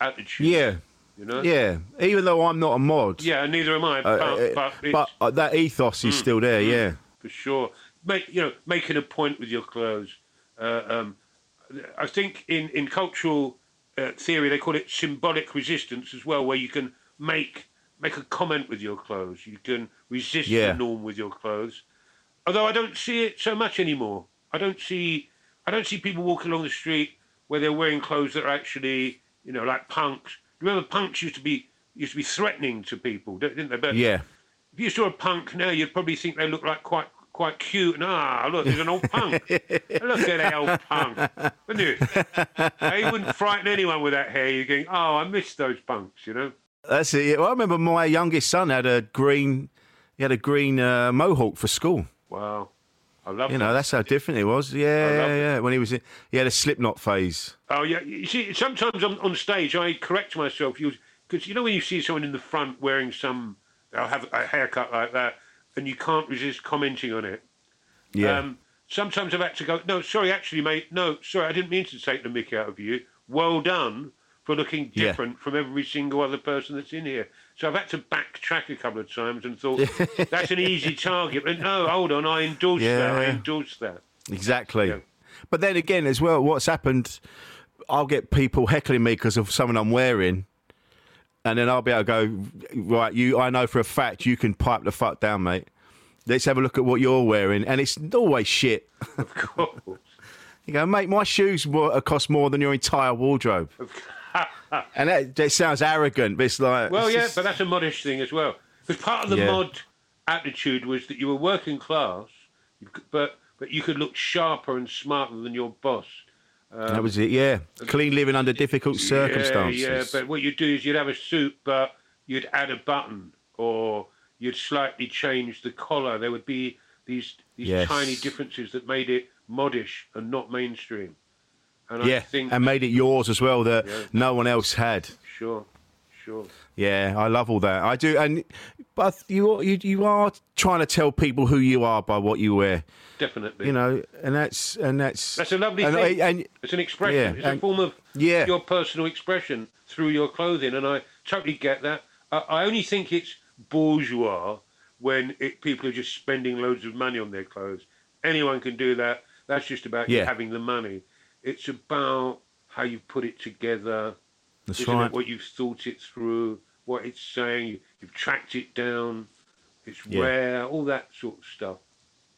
attitude. Yeah, You know. yeah. Even though I'm not a mod, Yeah, neither am I. uh, But, uh, but, but uh, that ethos is still there. Yeah, for sure. Make you know, making a point with your clothes. Uh, um, I think in in cultural uh, theory they call it symbolic resistance as well, where you can make make a comment with your clothes. You can resist Yeah. the norm with your clothes. Although I don't see it so much anymore. I don't see I don't see people walking along the street where they're wearing clothes that are actually you know like punks. Remember, punks used to be used to be threatening to people, didn't they? But yeah. if you saw a punk now, you'd probably think they look like quite quite cute. And ah, look, there's an old punk. look at that old punk, wouldn't you? he wouldn't frighten anyone with that hair. You're going, oh, I miss those punks, you know. That's it. Well, I remember my youngest son had a green, he had a green uh, mohawk for school. Wow, I love You know, that's how different it was. Yeah, love it. yeah. When he was, in, he had a Slipknot phase. Oh yeah, you see, sometimes on, on stage I correct myself because you know when you see someone in the front wearing some, they'll have a haircut like that, and you can't resist commenting on it. Yeah, Um, sometimes I've had to go, no, sorry, actually, mate, no, sorry, I didn't mean to take the mick out of you. Well done for looking Yeah. different from every single other person that's in here. So I've had to backtrack a couple of times and thought, that's an easy target. But no, hold on, I endorse that, I endorse that. exactly. yeah. But then again, as well, what's happened? I'll get people heckling me because of something I'm wearing, and then I'll be able to go, right, you. I know for a fact you can pipe the fuck down, mate. Let's have a look at what you're wearing, and it's always shit. Of course. You go, mate, my shoes cost more than your entire wardrobe. and that, that sounds arrogant, but it's like. Well, it's yeah, just- but that's a modish thing as well. Because part of the Yeah. mod attitude was that you were working class, but but you could look sharper and smarter than your boss. Um, that was it, yeah. Clean living under difficult circumstances. Yeah, yeah, but what you'd do is you'd have a suit, but you'd add a button, or you'd slightly change the collar. There would be these these Yes. tiny differences that made it modish and not mainstream. And I yeah, think, and made it yours as well that Yeah. no one else had. sure, sure. Yeah, I love all that. I do, and but you you you are trying to tell people who you are by what you wear, Definitely. you know, and that's and that's That's a lovely and, thing. And, It's an expression. Yeah, it's a form of Yeah. your personal expression through your clothing, and I totally get that. I, I only think it's bourgeois when it, people are just spending loads of money on their clothes. Anyone can do that. That's just about you Yeah. having the money. It's about how you put it together. that's Isn't right. it what you've thought it through? What it's saying? You, you've tracked it down. It's Yeah. rare. All that sort of stuff.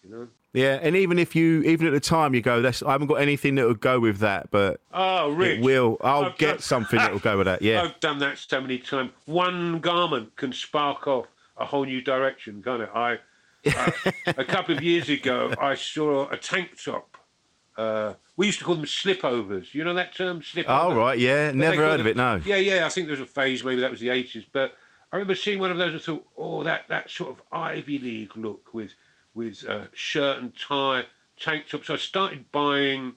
You know. Yeah, and even if you even at the time you go, that's I haven't got anything that would go with that, but Oh, Rich. it will. I'll I've get done- something that will go with that. Yeah, I've done that so many times. One garment can spark off a whole new direction, can't it? I, I a couple of years ago, I saw a tank top. Uh, we used to call them slipovers. You know that term, slipover. Oh right, yeah, But never heard of it. No. Yeah, yeah. I think there was a phase. Maybe that was the eighties. But I remember seeing one of those and thought, oh, that that sort of Ivy League look with with uh, shirt and tie, tank tops. So I started buying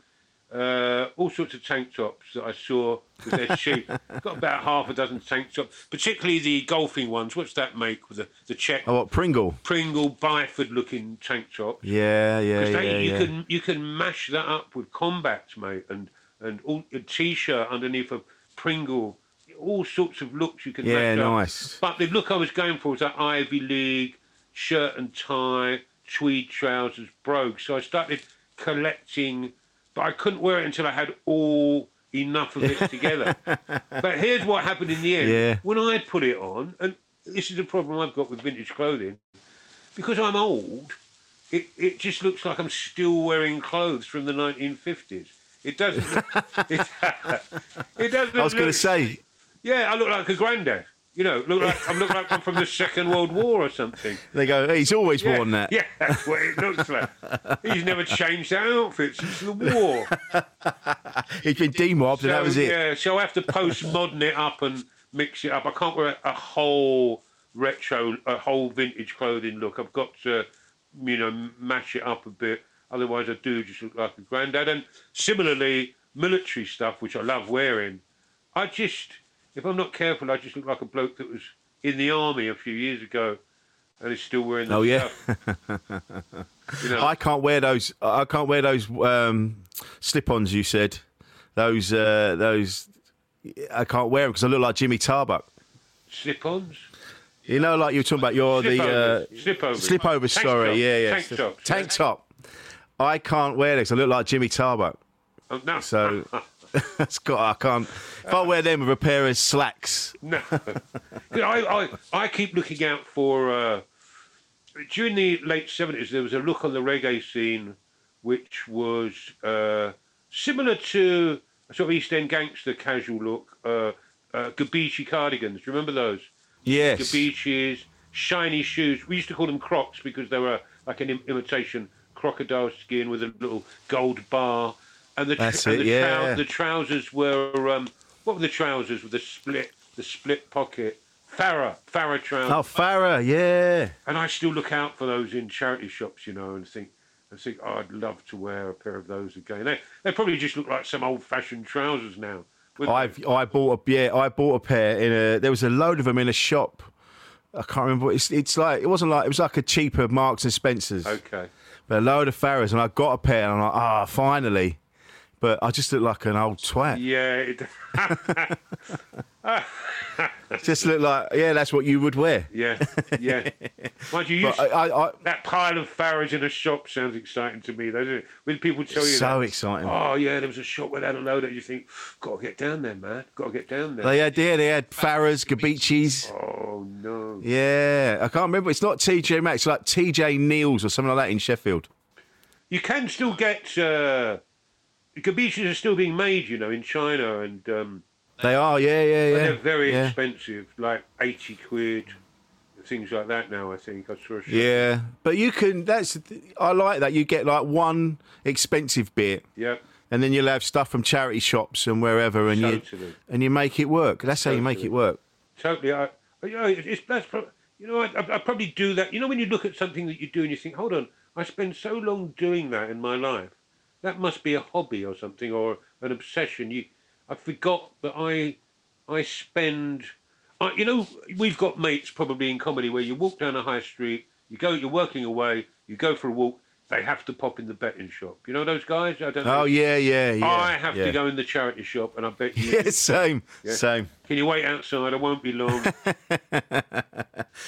uh, all sorts of tank tops that I saw with their cheap. Got about half a dozen tank tops, particularly the golfing ones. What's that make with the the check Oh, what Pringle? Pringle Byford looking tank tops? Yeah, yeah, yeah, they, you yeah. can you can mash that up with combats, mate, and and all, a t-shirt underneath a Pringle, all sorts of looks you can. Yeah, mash up. nice. But the look I was going for was that Ivy League shirt and tie, tweed trousers, brogue. So I started collecting, but I couldn't wear it until I had all enough of it together. but here's what happened in the end. Yeah. When I put it on, and this is a problem I've got with vintage clothing, because I'm old, it, it just looks like I'm still wearing clothes from the 1950s. It doesn't. it, it doesn't. I was going to say, Yeah, I look like a granddad. You know, look like I'm looking like I'm from the Second World War or something. They go, "Hey, he's always Yeah, worn that. Yeah, that's what it looks like. He's never changed that outfit since the war. He's been demobbed, and that was it. Yeah, so I have to postmodern it up and mix it up. I can't wear a whole retro, a whole vintage clothing look. I've got to, you know, mash it up a bit. Otherwise, I do just look like a granddad. And similarly, military stuff, which I love wearing, I just, if I'm not careful, I just look like a bloke that was in the army a few years ago and is still wearing the Oh, yeah. You know, I can't wear those. I can't wear those um, slip-ons. You said those. Uh, those. I can't wear them because I look like Jimmy Tarbuck. slip-ons. You know, like you were talking about. You're the uh, Slipovers. slipovers. Tank Sorry, top. yeah, yeah. Tank top. Tank top. I can't wear this. I look like Jimmy Tarbuck. Oh, no. So that's got. I can't. If I wear them with a pair of slacks, No, I, I I keep looking out for. Uh, during the late seventies, there was a look on the reggae scene, which was uh, similar to a sort of East End gangster casual look. Uh, uh, Gabicci cardigans. Do you remember those? yes. Gabiccis, shiny shoes. We used to call them Crocs because they were like an im- imitation crocodile skin with a little gold bar. And the, That's and it, the, yeah. the trousers were um, what were the trousers with the split the split pocket? Farah Farah trousers. Oh, Farah, yeah. And I still look out for those in charity shops, you know, and think I think oh, I'd love to wear a pair of those again. They they probably just look like some old fashioned trousers now. I've I bought a yeah I bought a pair in a there was a load of them in a shop. I can't remember. It's it's like it wasn't like it was like a cheaper Marks and Spencers, okay. but a load of Farahs, and I got a pair, and I'm like ah finally, but I just look like an old twat. Yeah, Just look like yeah that's what you would wear. yeah, yeah. Mind you, you But I, I, That pile of Farahs in a shop sounds exciting to me, doesn't it? When people tell you so that, exciting. oh yeah, there was a shop where they had a load of, you think, got to get down there, man, got to get down there. They had yeah they had Farahs, Gabiccis. oh no, Yeah, I can't remember. It's not TJ Maxx. It's like TJ Neils or something like that in Sheffield. you can still get uh, Gabiccis are still being made, you know, in China, and um, They are, yeah, yeah, yeah. they're very yeah. expensive, like eighty quid, things like that. Now I think I saw. Yeah, but you can. That's I like that. You get like one expensive bit, yeah. and then you'll have stuff from charity shops and wherever, and Totally. you and you make it work. That's how you make it work. Totally. I, you know, it's that's prob- you know, I, I, I probably do that. You know, when you look at something that you do and you think, hold on, I spend so long doing that in my life. That must be a hobby or something or an obsession. You, I forgot that I, I spend. I, you know, we've got mates probably in comedy where you walk down a high street, you go, you're working away, you go for a walk. They have to pop in the betting shop. You know those guys? I don't know. Oh yeah, yeah, yeah. I have yeah. to go in the charity shop, and I bet you. Yeah, same, Yeah. same. Can you wait outside? I won't be long.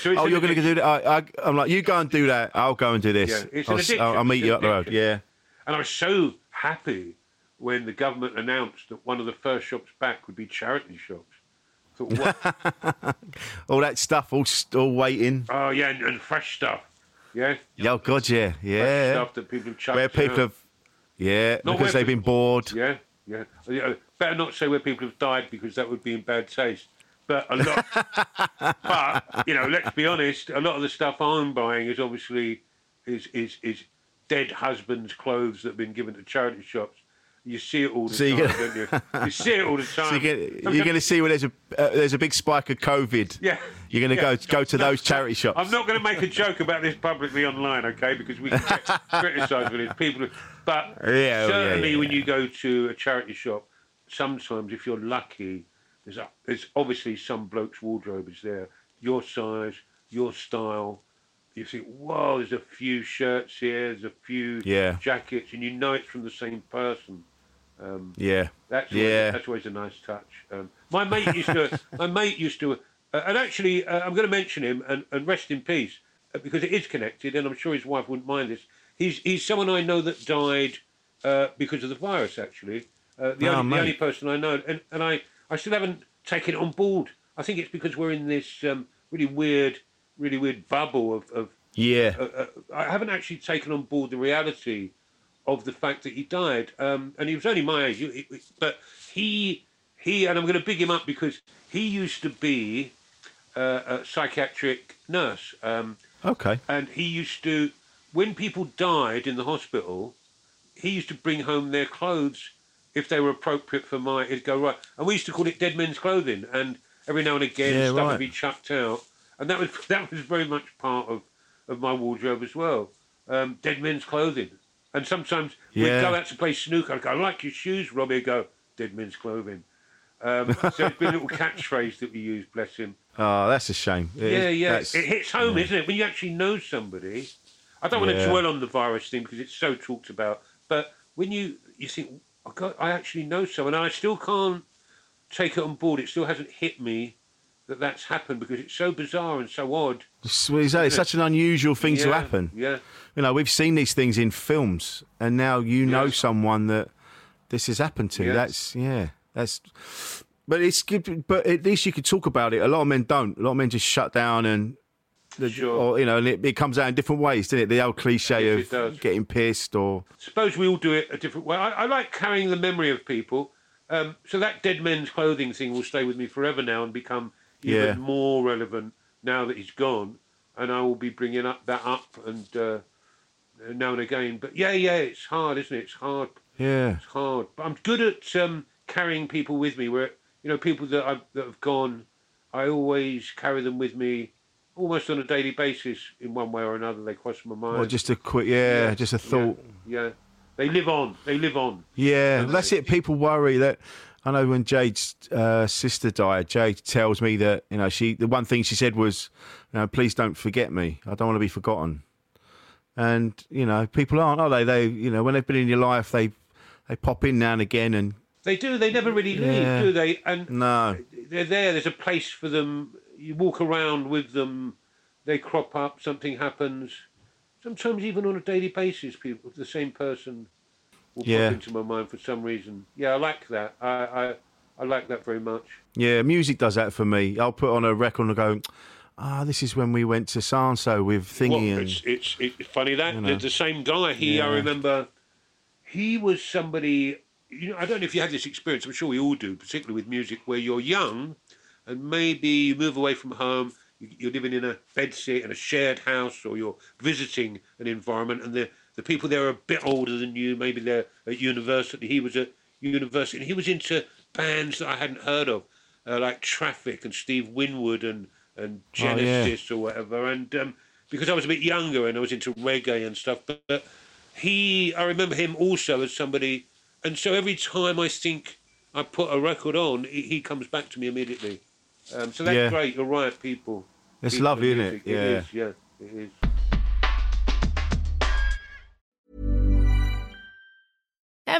So Oh, you're going to do that? I, I, I'm like, you go and do that. I'll go and do this. Yeah, it's I'll. I'll, I'll meet you up the road. Yeah. And I was so happy when the government announced that one of the first shops back would be charity shops. Thought, what? All that stuff, all all waiting. oh yeah, and, and fresh stuff. Yeah, Yeah, oh god, yeah, fresh yeah. stuff that people have Where people out. have, yeah, Not because they've been bored. Yeah, yeah. Uh, yeah, Better not say where people have died because that would be in bad taste. But a lot. but you know, let's be honest. A lot of the stuff I'm buying is obviously is is is dead husbands' clothes that have been given to charity shops. You see it all the So time, get- don't you? You see it all the time. So you're going to see when there's a uh, there's a big spike of COVID. Yeah. You're going to Yeah. go go to No, those charity shops. I'm not going to make a joke about this publicly online, okay? Because we can get criticised with it. People, but Yeah, oh, yeah, certainly yeah, when you go to a charity shop, sometimes if you're lucky, there's a, there's obviously some bloke's wardrobe is there, your size, your style. You think, whoa, there's a few shirts here, there's a few Yeah. jackets, and you know it's from the same person. Um, Yeah. that's always, Yeah. that's always a nice touch. Um, my mate used to. my mate used to. Uh, and actually, uh, I'm going to mention him and, and rest in peace uh, because it is connected, and I'm sure his wife wouldn't mind this. He's he's someone I know that died uh, because of the virus. Actually, uh, the, Oh, only, the only person I know, and, and I I still haven't taken it on board. I think it's because we're in this um, really weird, really weird bubble of, of Yeah. uh, uh, I haven't actually taken on board the reality of the fact that he died, um, and he was only my age. But he, he, and I'm going to big him up because he used to be uh, a psychiatric nurse. Um, Okay. and he used to, when people died in the hospital, he used to bring home their clothes if they were appropriate for my. He'd go right, and we used to call it dead men's clothing. And every now and again, Yeah, stuff right. would be chucked out, and that was that was very much part of of my wardrobe as well. Um, dead men's clothing, and sometimes Yeah. we'd go out to play snooker. I'd go, I like your shoes, Robbie. He'd go, dead men's clothing. Um, so it's been a little catchphrase that we use, bless him. Oh, that's a shame. It Yeah, is- yeah. It hits home, yeah. isn't it? When you actually know somebody. I don't want Yeah. to dwell on the virus thing because it's so talked about. But when you you think, I got, I actually know someone, and I still can't take it on board. It still hasn't hit me that that's happened because it's so bizarre and so odd. It's, exactly, it's such an unusual thing to happen. Yeah. You know, we've seen these things in films, and now you know someone that this has happened to. Yes. That's yeah, that's. But it's good. But at least you could talk about it. A lot of men don't. A lot of men just shut down and. the- Sure. Or you know, and it, it comes out in different ways, doesn't it? The old cliche Yes, of getting pissed or Suppose we all do it a different way. I, I like carrying the memory of people. Um, so that dead men's clothing thing will stay with me forever now and become even Yeah. more relevant now that he's gone. And I will be bringing up that up and uh, now and again. But yeah, yeah, it's hard, isn't it? It's hard. yeah, It's hard. But I'm good at um, carrying people with me. Where you know people that I've, that have gone, I always carry them with me, almost on a daily basis in one way or another. They cross my mind. or just a quick yeah, Yeah, just a thought. Yeah, they live on. They live on. Yeah, that's it. People worry that. I know when Jade's uh, sister died, Jade tells me that you know she the one thing she said was, you know, please don't forget me. I don't want to be forgotten. And you know, people aren't, are they? They you know when they've been in your life, they they pop in now and again, and They do. They never really leave, Yeah. do they? And no, they're there. There's a place for them. You walk around with them. They crop up. Something happens. Sometimes even on a daily basis, people the same person will Yeah. pop into my mind for some reason. Yeah, I like that. I I, I like that very much. yeah, music does that for me. I'll put on a record and go, ah, this is when we went to Sanso with Thingy, Well, and it's, it's it's funny that You the, know. the same guy. He I Yeah. remember. He was somebody. You know, I don't know if you had this experience. I'm sure we all do, particularly with music, where you're young, and maybe you move away from home. you- You're living in a bedsit in a shared house, or you're visiting an environment, and the the people there are a bit older than you. Maybe they're at university. He was at university, and he was into bands that I hadn't heard of, uh, like Traffic and Steve Winwood and and Oh, yeah. Genesis or whatever. And um, because I was a bit younger and I was into reggae and stuff, but, but he, I remember him also as somebody. And so every time I think I put a record on, he, he comes back to me immediately. Um, so that's Yeah. great. You're right, people. It's People lovely, isn't it? Yeah. It is, yeah, it is.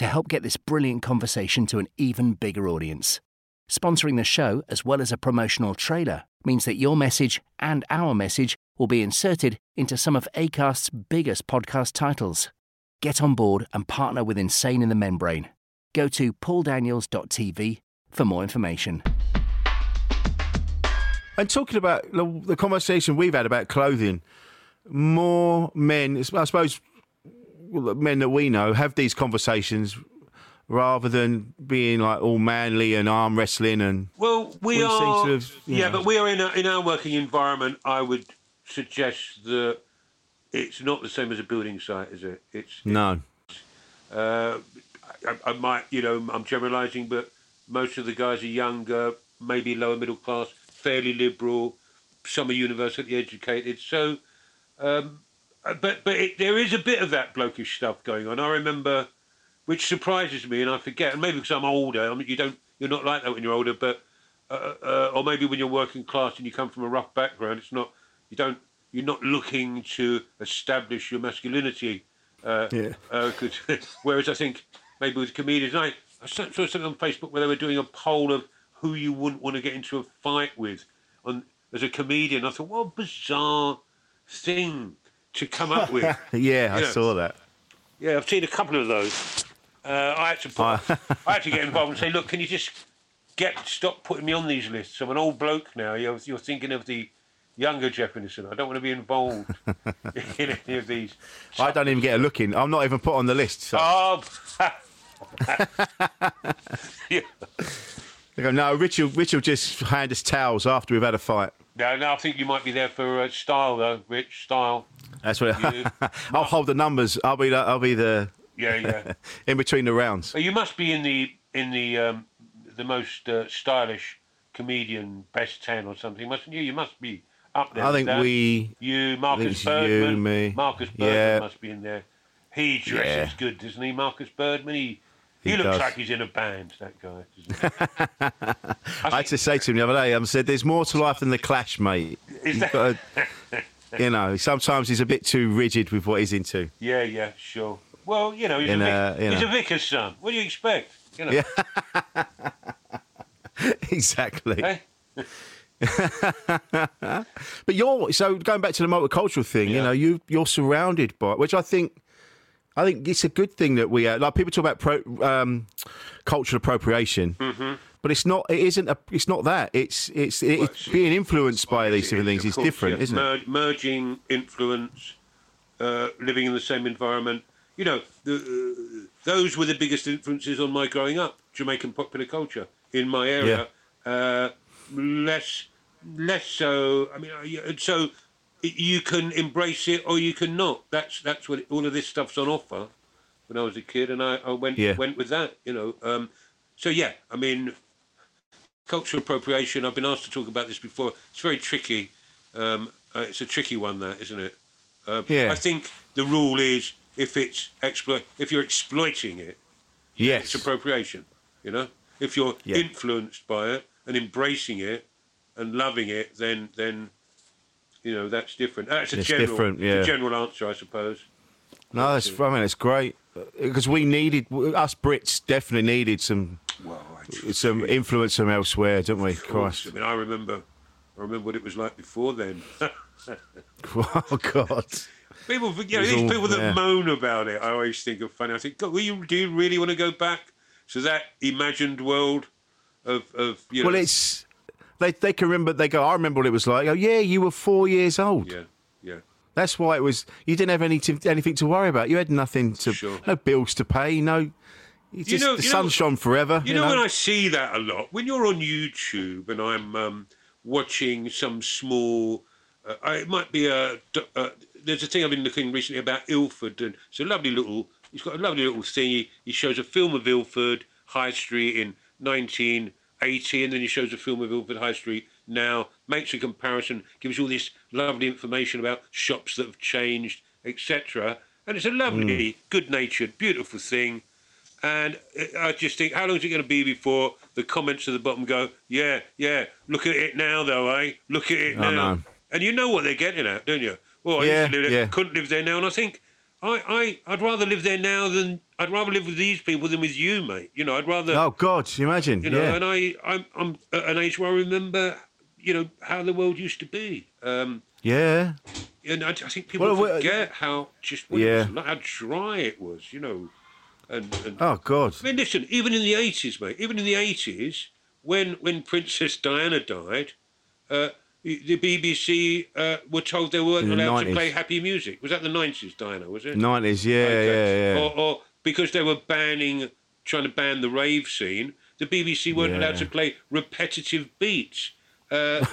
to help get this brilliant conversation to an even bigger audience. Sponsoring the show, as well as a promotional trailer, means that your message and our message will be inserted into some of ACAST's biggest podcast titles. Get on board and partner with Insane in the Membrane. Go to pauldaniels.tv for more information. And talking about the, conversation we've had about clothing, more men, I suppose, men that we know have these conversations rather than being like all manly and arm wrestling and Well, we, We are. yeah, know- but we are in, a, in our working environment. I would suggest that it's not the same as a building site, is it? It's. no. Uh, I, I might, you know, I'm generalising, but most of the guys are younger, maybe lower middle class, fairly liberal. Some are university educated. So, um, but but it, there is a bit of that blokish stuff going on. I remember, which surprises me, and I forget, and maybe because I'm older. I mean, you don't, you're not like that when you're older, but uh, uh, or maybe when you're working class and you come from a rough background, it's not, you don't, you're not looking to establish your masculinity. Uh, Yeah. uh, whereas I think maybe with comedians, I, I saw saw something on Facebook where they were doing a poll of who you wouldn't want to get into a fight with, on as a comedian. I thought, what a bizarre thing to come up with. Yeah, I Yeah. saw that. Yeah, I've seen a couple of those. Uh, I had to put, I had to get involved and say, look, can you just get stop putting me on these lists? I'm an old bloke now. You're, you're thinking of the younger Jeff Innocent. I don't want to be involved in any of these. I don't even get a look in. I'm not even put on the list. So. Oh, yeah. They go, no, Rich Richard Rich will just hand us towels after we've had a fight. No, no, I think you might be there for uh, style though, Rich. Style. That's what You- I'll hold the numbers. I'll be the, I'll be the Yeah, yeah. in between the rounds. But you must be in the in the um, the most uh, stylish comedian best ten or something, mustn't you? You must be up there. I think that. we. You, Marcus it's you, Birdman. me. Marcus Birdman Yeah. must be in there. He dresses Yeah. good, doesn't he, Marcus Birdman? He he, He looks does. like he's in a band. That guy. Doesn't he? I had to say to him the other day. I said, "There's more to life than the clash, mate. Is You've that- you know, sometimes he's a bit too rigid with what he's into. yeah, yeah, sure. Well, you know, he's, In, a, vic- uh, he's know. a vicar's son. What do you expect? You know, Yeah. exactly. eh? But you're so going back to the multicultural thing. You know, you you're surrounded by which I think. I think it's a good thing that we uh, like people talk about pro, um, cultural appropriation, Mm-hmm. But it's not. It isn't. A, it's not that. It's it's, it's it's- being influenced by these different things. It's course, different, yeah. isn't it? Merging influence, uh, living in the same environment. You know, the, uh, those were the biggest influences on my growing up. Jamaican popular culture in my area. Uh, less, less so. I mean, uh, and so you can embrace it or you can not. That's that's what all of this stuff's on offer. When I was a kid, and I, I went Yeah. went with that. You know, um, so yeah. I mean, cultural appropriation. I've been asked to talk about this before. It's very tricky. Um, uh, it's a tricky one, that isn't it? Uh, Yeah. I think the rule is if it's exploit, if you're exploiting it, Yes. it's appropriation. You know, if you're Yeah. influenced by it and embracing it and loving it, then then you know that's different. That's a It's general, different, a general answer, I suppose. No, that's. I mean, it's great because we needed us Brits definitely needed some Well, some influence from elsewhere, don't we? Of course. Christ. I mean, I remember, I remember what it was like before then. Oh God. People, you know, these all- people that yeah. moan about it, I always think are funny. I think, God, you, do you really want to go back to that imagined world of, of you know? Well, it's they they can remember. They go. I remember what it was like. Oh yeah, you were four years old. yeah, yeah. That's why it was. You didn't have any anything to worry about. You had nothing to. Sure. No bills to pay. No. You just, know- the you sun know- shone forever. You know, when I see that a lot, when you're on YouTube and I'm um, watching some small, uh, I- it might be a. Uh, there's a thing I've been looking recently about Ilford, and it's a lovely little. He's got a lovely little thing. He, he shows a film of Ilford High Street in 1980, and then he shows a film of Ilford High Street now. Makes a comparison, gives you all this lovely information about shops that have changed, etc. And it's a lovely, good-natured, beautiful thing. And I just think, how long is it going to be before the comments at the bottom go, yeah, yeah, look at it now, though, eh? Look at it I now. know. And you know what they're getting at, don't you? Well, I Yeah, used to live there, yeah. couldn't live there now. And I think, I, I, I'd rather live there now than, I'd rather live with these people than with you, mate. You know, I'd rather, Oh God, imagine? you know, yeah. and I, I'm, I'm at an age where I remember you know how the world used to be. Um, Yeah. and I, I think people Well, well, forget how just Yeah. how dry it was, you know. And, and Oh God. I mean, listen, even in the eighties, mate, even in the eighties, when when Princess Diana died, uh, the BBC uh, were told they weren't the allowed to play happy music. Was that the nineties, Diana? Was it? Nineties. Yeah, Okay. yeah, yeah. Or, or because they were banning, trying to ban the rave scene, the BBC weren't allowed to play repetitive beats. Uh,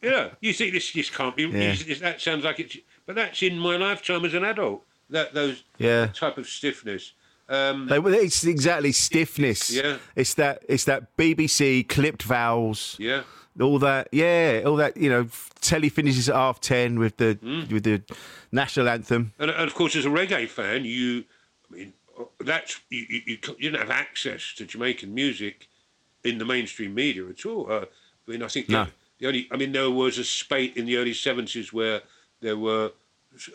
yeah, you think this just can't be? Yeah. this- that sounds like it's, but that's in my lifetime as an adult. That those Yeah. type of stiffness. Um, They- it's exactly stiffness. Yeah. It's that. It's that BBC clipped vowels. yeah. All that. Yeah. All that. You know. Telly finishes at half ten with the Mm. with the national anthem. And, and of course, as a reggae fan, you, I mean, that's you, you, you didn't have access to Jamaican music in the mainstream media at all. Uh, I mean, I think No. the, the only, I mean, there was a spate in the early seventies where there were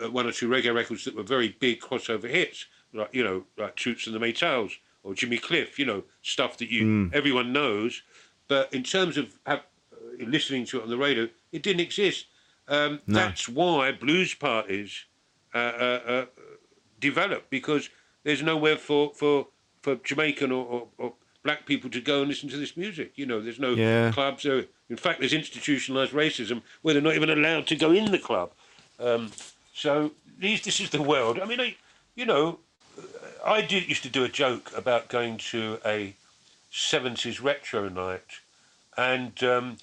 uh, one or two reggae records that were very big crossover hits, like you know, like Toots and the Maytals or Jimmy Cliff, you know, stuff that you everyone knows. But in terms of have, uh, listening to it on the radio, it didn't exist. Um, That's why blues parties uh, uh, uh, develop because there's nowhere for for for Jamaican or, or, or black people to go and listen to this music. You know, there's no Yeah. clubs. There. In fact, there's institutionalized racism where they're not even allowed to go in the club. Um, so these, this is the world. I mean, I, you know, I did, used to do a joke about going to a 70s retro night, and um,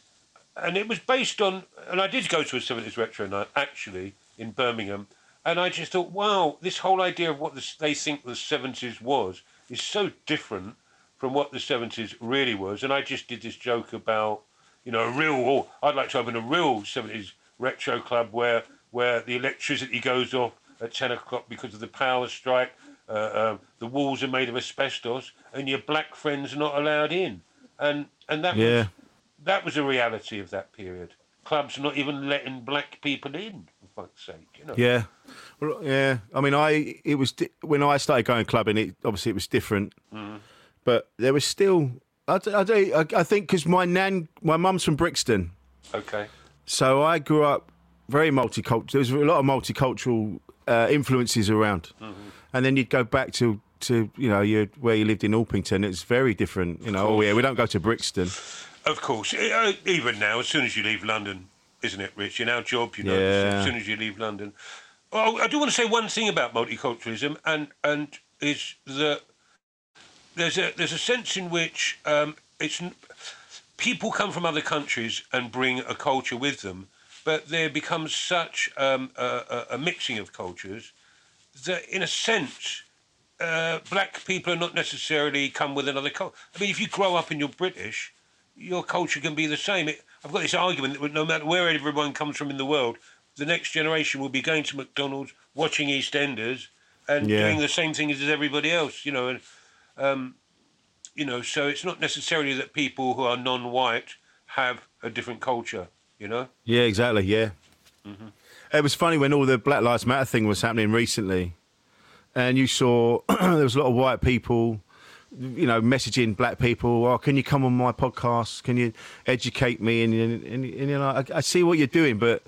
and it was based on, and I did go to a 70s retro night actually in Birmingham, and I just thought, wow, this whole idea of what the, they think the 70s was is so different from what the 70s really was. And I just did this joke about, you know, a real, I'd like to open a real 70s retro club where, where the electricity goes off at 10 o'clock because of the power strike, uh, uh, the walls are made of asbestos, and your black friends are not allowed in. And, and that was that was a reality of that period. Clubs not even letting black people in, for fuck's sake, you know. Yeah. Well, yeah. I mean, I it was di- when I started going clubbing. It obviously it was different, Mm-hmm. but there was still. I I think because my nan, my mum's from Brixton, Okay. so I grew up very multicultural. There was a lot of multicultural uh, influences around, Mm-hmm. And then you'd go back to to you know you where you lived in Alpington. It's very different. You know, oh yeah, we don't go to Brixton. Of course. Uh, Even now, as soon as you leave London, isn't it, Rich? In our job, you know, Yeah. as soon as you leave London. Oh, I do want to say one thing about multiculturalism, and and is that there's a there's a sense in which um, it's people come from other countries and bring a culture with them, but there becomes such um, a, a, a mixing of cultures that, in a sense, uh, black people are not necessarily come with another culture. I mean, if you grow up and you're British, your culture can be the same. It, I've got this argument that no matter where everyone comes from in the world, the next generation will be going to McDonald's, watching EastEnders, and Yeah. doing the same thing as everybody else. You know, and um, you know, so it's not necessarily that people who are non-white have a different culture. You know. Yeah, exactly. Yeah. It was funny when all the Black Lives Matter thing was happening recently, and you saw there was a lot of white people, you know, messaging black people. Oh, can you come on my podcast? Can you educate me? And, and, and, and you're like, I, I see what you're doing, but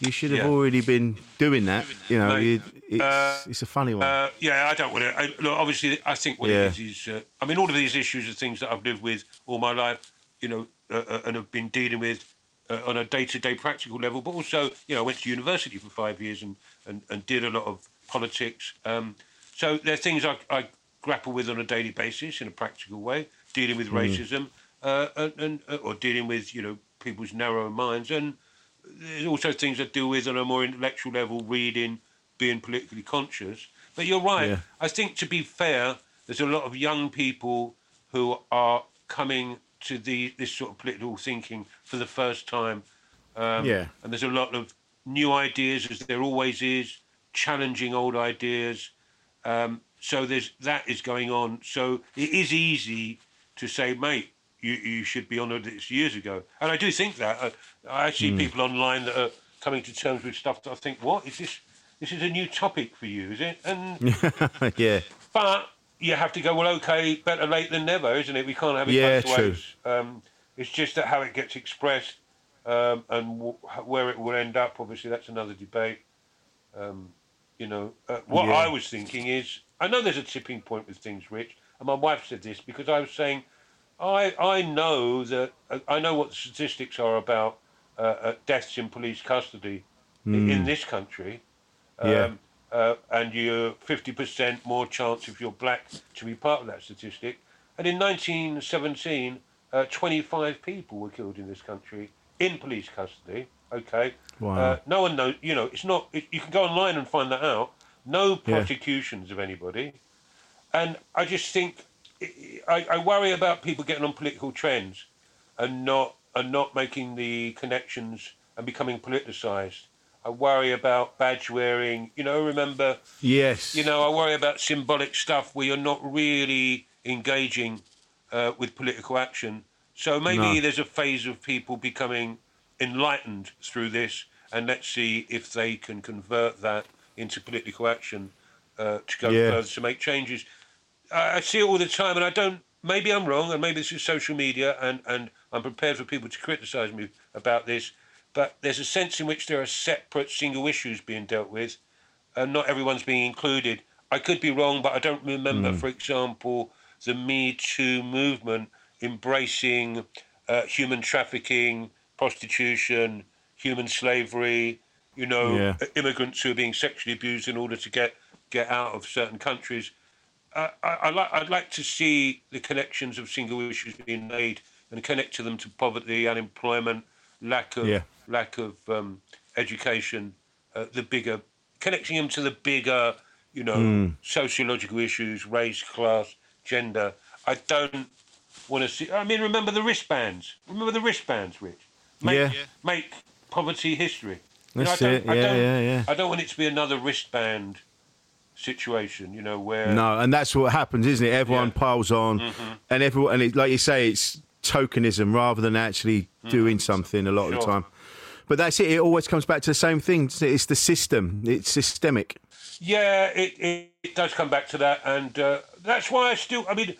you should have Yeah. already been doing that. You know, Mate, you, it's, uh, it's a funny one. Uh, yeah, I don't want to. I, look, obviously, I think what Yeah. it is is. Uh, I mean, all of these issues are things that I've lived with all my life, you know, uh, uh, and have been dealing with uh, on a day-to-day practical level. But also, you know, I went to university for five years and and, and did a lot of politics. Um, so there are things I, I grapple with on a daily basis in a practical way, dealing with racism uh, and, and uh, or dealing with you know people's narrow minds and there's also things I deal with on a more intellectual level, reading, being politically conscious. But you're right. Yeah. I think to be fair, there's a lot of young people who are coming to the this sort of political thinking for the first time. Um, Yeah. And there's a lot of new ideas, as there always is, challenging old ideas. Um, so there's that is going on. So it is easy to say, mate, you, you should be honoured this years ago. And I do think that. I, I see Hmm. people online that are coming to terms with stuff that I think, what is this? This is a new topic for you, is it? And yeah. but you have to go, well, okay, better late than never, isn't it? We can't have it Yeah, both ways. Um, it's just that how it gets expressed um, and w- where it will end up, obviously, that's another debate. Um, you know, uh, what Yeah. I was thinking is, I know there's a tipping point with things, Rich, and my wife said this because I was saying, I I know that uh, I know what the statistics are about uh, uh, deaths in police custody i- in this country. Hmm. Yeah. Uh, and you're 50% more chance if you're black to be part of that statistic. And in 1917, uh, 25 people were killed in this country in police custody. Okay. Wow. Uh, no one knows. You know, it's not. It, you can go online and find that out. No Yeah. prosecutions of anybody. And I just think I, I worry about people getting on political trends and not and not making the connections and becoming politicized. I worry about badge wearing. You know, remember Yes. you know, I worry about symbolic stuff where you're not really engaging uh, with political action. So maybe No. there's a phase of people becoming enlightened through this, and let's see if they can convert that into political action uh, to go Yeah. further to make changes. I, I see it all the time, and I don't. Maybe I'm wrong, and maybe this is social media, and, and I'm prepared for people to criticise me about this. But there's a sense in which there are separate single issues being dealt with, and not everyone's being included. I could be wrong, but I don't remember, for example, the Me Too movement embracing uh, human trafficking, prostitution, human slavery. You know, Yeah. immigrants who are being sexually abused in order to get get out of certain countries. I, I, I like, I'd like to see the connections of single issues being made and connect to them to poverty, unemployment, lack of Yeah. lack of um, education, uh, the bigger connecting them to the bigger, you know, Hmm. sociological issues, race, class, gender. I don't want to see. I mean, remember the wristbands. Remember the wristbands, Rich. Make, Yeah. Make poverty history. You know, That's I don't, it. I Yeah, don't, yeah, yeah. I don't want it to be another wristband situation. You know, where No, and that's what happens, isn't it? Everyone Yeah. Mm-hmm. piles on, and everyone, and it, like you say, it's tokenism rather than actually doing something a lot of the. Time. But that's it. It always comes back to the same thing. It's the system. It's systemic. Yeah, it, it, it does come back to that, and uh, that's why I still. I mean,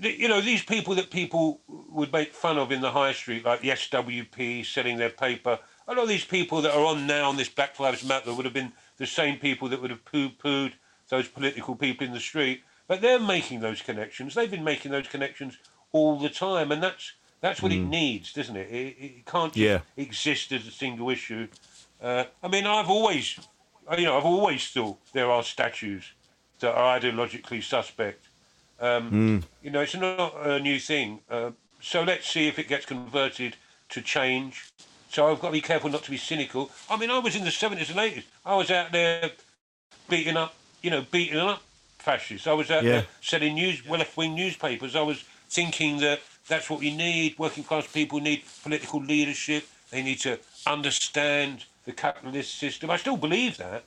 the, you know, these people that people would make fun of in the high street, like the SWP selling their paper. A lot of these people that are on now on this Black Lives Matter would have been the same people that would have poo-pooed those political people in the street. But they're making those connections. They've been making those connections all the time, and that's that's what it needs, doesn't it? It, it can't just Yeah. exist as a single issue. Uh, I mean, I've always, you know, I've always thought there are statues that are ideologically suspect. Um, You know, it's not a new thing. Uh, so let's see if it gets converted to change. So I've got to be careful not to be cynical. I mean, I was in the 70s and 80s. I was out there beating up, you know, beating up fascists. I was out Yeah. there selling news, left-wing newspapers. I was thinking that that's what we need. Working class people need political leadership. They need to understand the capitalist system. I still believe that.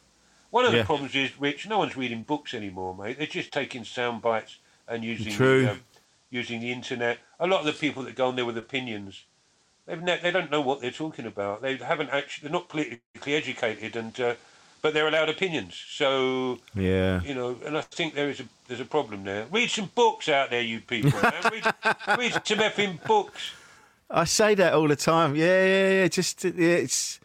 One of Yeah. the problems is, Rich, no one's reading books anymore, mate. They're just taking sound bites and using True. Um, using the internet. A lot of the people that go on there with opinions, they've ne- they don't know what they're talking about. They haven't actually. They're not politically educated, and uh, but they're allowed opinions. So Yeah. you know, and I think there is a there's a problem there. Read some books out there, you people. Read, read some effing books. I say that all the time. Yeah, yeah, yeah. Just yeah, it's.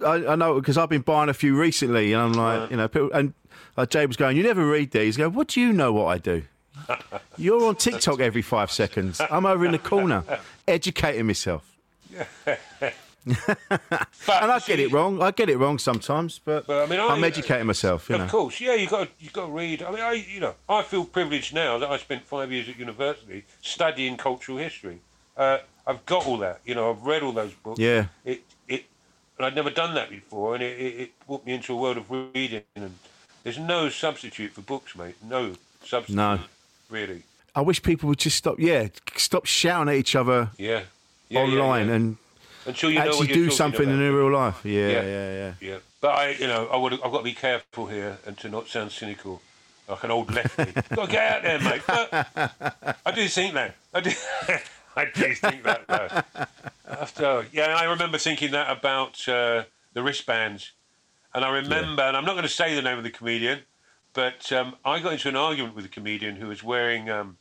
I, I know because I've been buying a few recently, and I'm like, you know, people, and uh, Jay was going, "You never read these." Go, what do you know what I do? You're on TikTok every five seconds. I'm over in the corner, educating myself. And I get see, it wrong. I get it wrong sometimes, but, But, I mean, I'm educating myself. You Of know. course, yeah. You got you got to read. I mean, I you know I feel privileged now that I spent five years at university studying cultural history. Uh, I've got all that. You know, I've read all those books. Yeah. It it, and I'd never done that before, and it, it, it brought me into a world of reading. And there's no substitute for books, mate. No substitute. No. Really. I wish people would just stop. Yeah, stop shouting at each other Yeah. yeah yeah, online yeah. and until you know actually do something about. in real life. Yeah, Yeah. yeah, yeah. Yeah, but I, you know, I would, I've got to be careful here and to not sound cynical, like an old lefty. got to get out there, mate. But I do think that. I do. I do think that. Though. After, yeah, I remember thinking that about uh, the wristbands, and I remember, and I'm not going to say the name of the comedian, but um, I got into an argument with a comedian who was wearing um,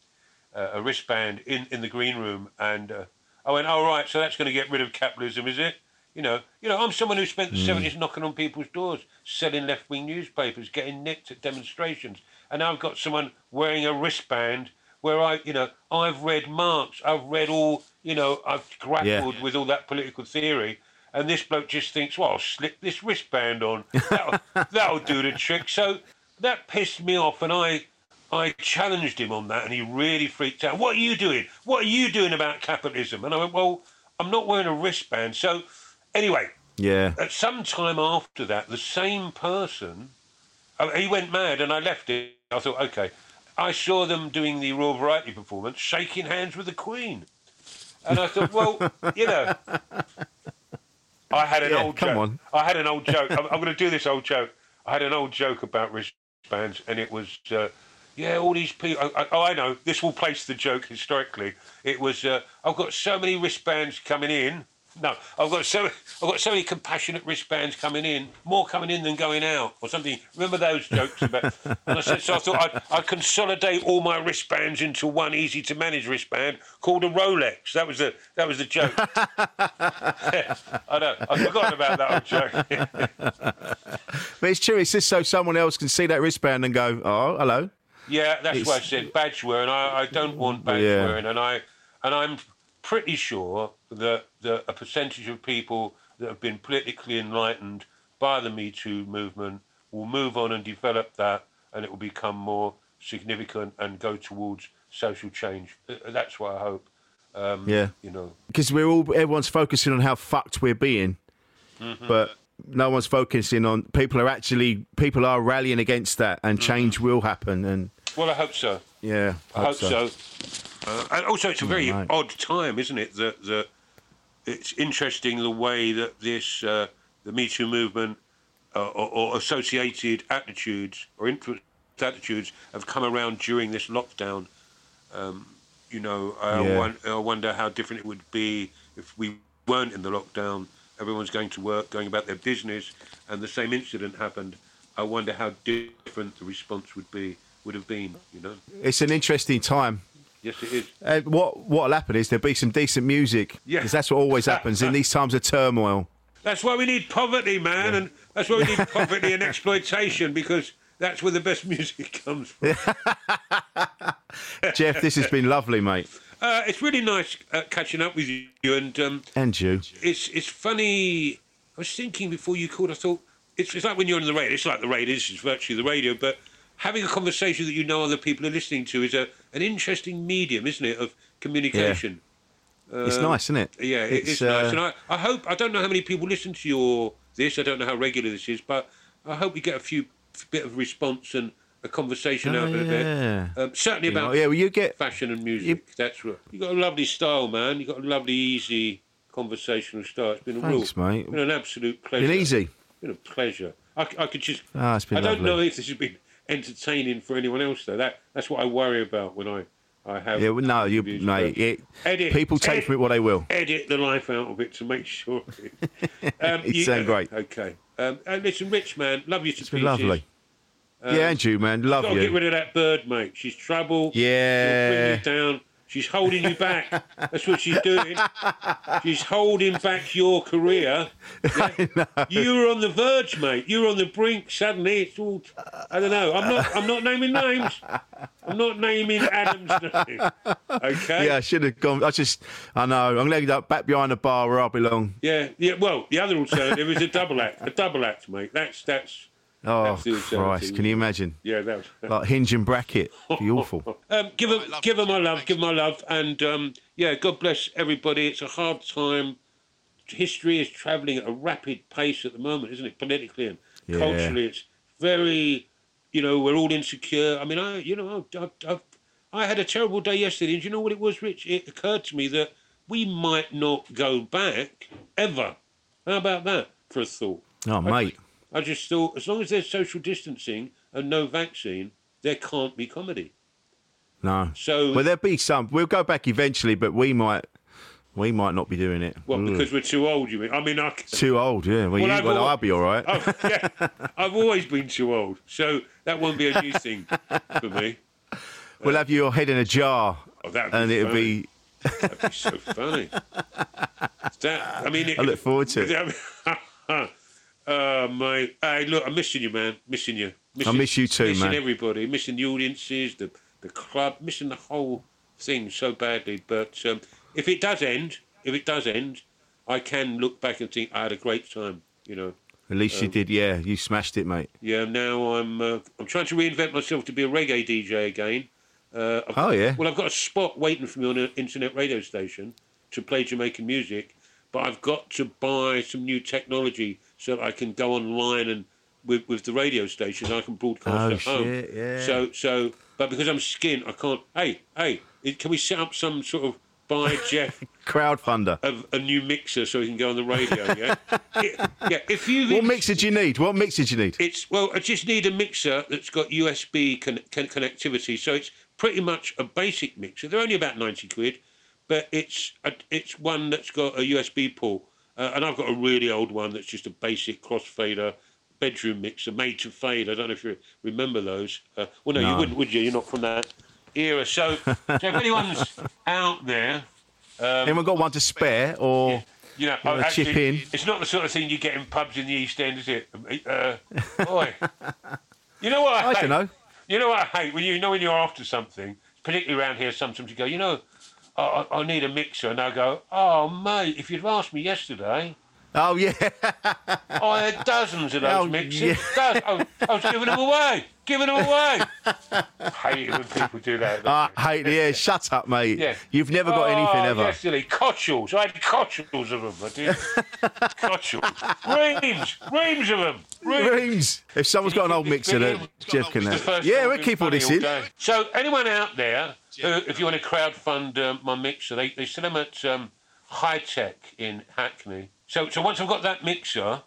a a wristband in, in the green room, and uh, I went, "All right, so that's going to get rid of capitalism, is it?" You know, you know, I'm someone who spent the Hmm. seventies knocking on people's doors, selling left-wing newspapers, getting nicked at demonstrations, and now I've got someone wearing a wristband where I, you know, I've read Marx, I've read all, you know, I've grappled with all that political theory, and this bloke just thinks, well, I'll slip this wristband on, that'll, that'll do the trick. So that pissed me off, and I. I challenged him on that, and he really freaked out. What are you doing? What are you doing about capitalism? And I went, well, I'm not wearing a wristband. So, anyway, Yeah. at some time after that, the same person, uh, he went mad, and I left it. I thought, okay. I saw them doing the Royal Variety performance, shaking hands with the Queen, and I thought, well, you know, I had an Yeah, old come joke. on. I had an old joke. I'm, I'm going to do this old joke. I had an old joke about wristbands, and it was, uh, yeah, all these people. I, I, oh, I know. This will place the joke historically. It was, uh, I've got so many wristbands coming in. No, I've got so I've got so many compassionate wristbands coming in, more coming in than going out, or something. Remember those jokes about? and I said, so I thought I'd, I'd consolidate all my wristbands into one easy to manage wristband called a Rolex. That was the that was the joke. I know. I forgot about that old joke. But it's true. It's just so someone else can see that wristband and go, oh, hello. Yeah, that's It's- why I said badge wearing. I, I don't want badge Yeah. wearing, and I and I'm pretty sure that, that a percentage of people that have been politically enlightened by the Me Too movement will move on and develop that, and it will become more significant and go towards social change. Uh, That's what I hope. Um, Yeah. You know. Because we're all, everyone's focusing on how fucked we're being, Mm-hmm. but no one's focusing on people are actually, people are rallying against that and Mm-hmm. change will happen. And Well, I hope so. yeah, I hope so. Uh, and also, it's a very Right. odd time, isn't it? That that it's interesting the way that this uh, the Me Too movement uh, or, or associated attitudes or influenced attitudes have come around during this lockdown. Um, you know, I, Yeah. won- I wonder how different it would be if we weren't in the lockdown. Everyone's going to work, going about their business, and the same incident happened. I wonder how different the response would be would have been. You know, it's an interesting time. yes, it is. Uh, what what'll happen is there'll be some decent music. Yeah. because that's what always happens in these times of turmoil. That's why we need poverty, man, and that's why we need poverty and exploitation because that's where the best music comes from. Jeff, this has been lovely, mate, Uh, it's really nice uh, catching up with you, and um, and you. it's it's funny. I was thinking before you called, I thought it's, it's like when you're on the radio. It's like the radio. It's virtually the radio, but having a conversation that you know other people are listening to is a an interesting medium, isn't it, of communication. it's Um, nice, isn't it? Yeah, it It's, is nice. uh, And I, I hope, I don't know how many people listen to your this, I don't know how regular this is, but I hope we get a few bit of response and a conversation Oh, out of yeah. it. Um, certainly You know, about yeah, well, you get fashion and music. That's right. You got a lovely style, man. You got a lovely, easy conversational style. It's been a Thanks, real, mate. been an absolute pleasure. been easy. Been a pleasure. I, I could just. Ah, it's been I don't know if this has been entertaining for anyone else though. That that's what I worry about when I I have. Yeah, well, no, you, mate. It, Edit. people take Edit. from it what they will. edit the life out of it to make sure. um, It's sound great. Okay. Um, and listen, Rich, man, love you to It's been pieces. lovely. yeah, and you, man, love Got to get rid of that bird, mate. She's trouble. Yeah. She'll bring you down. She's holding you back. That's what she's doing. She's holding back your career. Yeah? You were on the verge, mate. You were on the brink. Suddenly, it's all. I don't know. I'm not. I'm not naming names. I'm not naming Adam's name. Okay. Yeah, I should have gone. I just, I know. I'm end up back behind the bar where I belong. Yeah, yeah. Well, the other alternative is a double act. A double act, mate. That's that's. Oh, That's the Christ. alternative. Can you imagine? Yeah, that was. Like hinge and bracket. Be awful. Um, give her, I give her it. my love, Thanks. give her my love, and um, yeah, God bless everybody. It's a hard time. History is travelling at a rapid pace at the moment, isn't it? Politically and Yeah. culturally, it's very, you know, we're all insecure. I mean, I, you know, I've, I've, I had a terrible day yesterday, and do you know what it was, Rich? It occurred to me that we might not go back ever. How about that for a thought? Oh, mate. I just thought, as long as there's social distancing and no vaccine, there can't be comedy. No. So, Well, there'll be some. We'll go back eventually, but we might, we might not be doing it. Ugh. because we're too old, you mean? I mean, I, Too old, yeah. Well, Well, you, I've well al- I'll be all right. I've, yeah, I've always been too old, so that won't be a new thing for me. we'll have your head in a jar, Oh, and it'll be That'd be so funny. That, I mean, it, I look forward to it. Oh, mate. Hey, look, I'm missing you, man. Missing you. Missing, I miss you too, missing man. Missing everybody. Missing the audiences, the, the club, missing the whole thing so badly. But um, if it does end, if it does end, I can look back and think I had a great time, you know. At least you did, yeah. You smashed it, mate. Yeah, now I'm uh, I'm trying to reinvent myself to be a reggae DJ again. Uh, Oh, yeah. Well, I've got a spot waiting for me on an internet radio station to play Jamaican music, but I've got to buy some new technology so that I can go online and with, with the radio station I can broadcast Oh, at home. shit, yeah. So so, but because I'm skint, I can't. Hey hey, can we set up some sort of buy Jeff Crowdfunder. a, a new mixer so he can go on the radio? Yeah, yeah. yeah if you What mixer do you need? What mixer do you need? it's well, I just need a mixer that's got USB con- con- connectivity, so it's pretty much a basic mixer. They're only about ninety quid, but it's a, it's one that's got a USB port, uh, and I've got a really old one that's just a basic crossfader bedroom mixer made to fade. I don't know if you remember those. Uh, well, no, you wouldn't, would you? You're not from that era. So, so if anyone's out there, Anyone got one to spare or you know, wanna chip in? It's not the sort of thing you get in pubs in the East End, is it? Uh, boy, you know what? I, I hate? don't know. You know what I hate when you know when you're after something, particularly around here. Sometimes you go, you know, I, I, I need a mixer, and I go, oh mate, if you'd asked me yesterday, Oh yeah. I had dozens of those Oh, mixers. yeah. I, was, I was giving them away, giving them away. Hate it when people do that. I hate it. Yeah, shut up, mate. Yeah. You've never got anything oh, ever. Yesterday, Cotchels. I had Cotchels of them. I did. Cotchels. Reams. Reams of them. Reams. Rings. If someone's got an old mixer that Jeff can have. Yeah, we'll keep all this funny in. day. So, anyone out there, who, if you want to crowdfund um, my mixer, they, they sell them at um, High Tech in Hackney. So, so once I've got that mixer,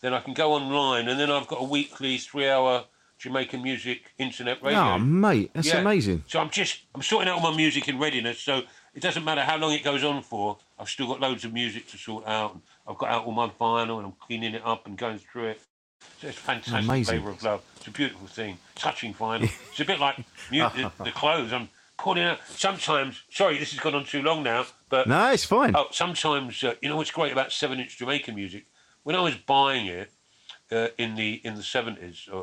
then I can go online, and then I've got a weekly three-hour Jamaican music internet radio. Oh, mate, that's Yeah. amazing. So I'm just I'm sorting out all my music in readiness. So it doesn't matter how long it goes on for. I've still got loads of music to sort out. I've got out all my vinyl and I'm cleaning it up and going through it. So it's fantastic Amazing. flavour of love. It's a beautiful thing. Touching vinyl. it's a bit like mu- the, the clothes. I'm pulling out. Sometimes, sorry, this has gone on too long now, but No, it's fine. Oh, sometimes uh, you know what's great about seven-inch Jamaican music. When I was buying it uh, in the in the seventies, uh,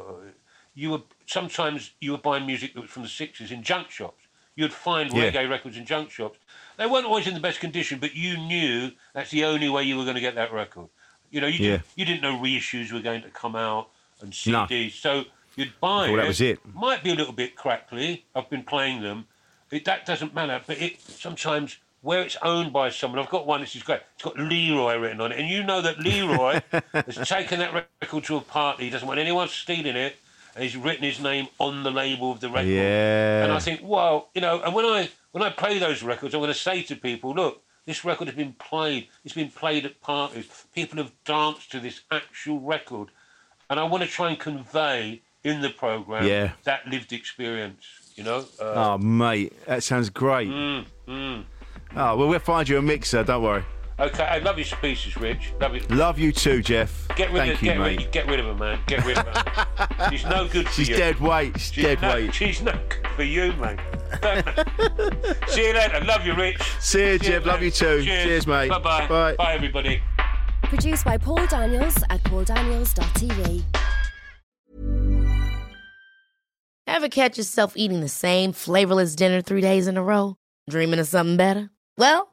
you were sometimes you were buying music that was from the sixties in junk shops. You'd find Yeah. reggae records in junk shops. They weren't always in the best condition, but you knew that's the only way you were going to get that record. You know, you Yeah. didn't, you didn't know reissues were going to come out and No. CDs, so you'd buy Well, it. that was it. Might be a little bit crackly. I've been playing them. It, that doesn't matter. But it sometimes where it's owned by someone. I've got one. This is great. It's got Leroy written on it, and you know that Leroy has taken that record to a party. He doesn't want anyone stealing it, and he's written his name on the label of the record. Yeah. And I think, well, you know, and when I when I play those records, I'm going to say to people, look, this record has been played. It's been played at parties. People have danced to this actual record, and I want to try and convey in the program Yeah. that lived experience. You know. Uh, Oh, mate, that sounds great. mm, mm. Oh, well, we'll find you a mixer. Don't worry. Okay, I love your speeches, Rich. Love it. Love you too, Jeff. Get rid Thank of you, get mate. rid, get rid of her, man. Get rid of her. She's no good for She's you. dead weight. She's She's dead no, weight. She's no good for you, mate. See you later. Love you, Rich. See you, Cheers, Jeff. Love you too. Cheers, Cheers, mate. Bye-bye. Bye. Bye, everybody. Produced by Paul Daniels at pauldaniels.tv. Ever catch yourself eating the same flavorless dinner three days in a row? Dreaming of something better? Well,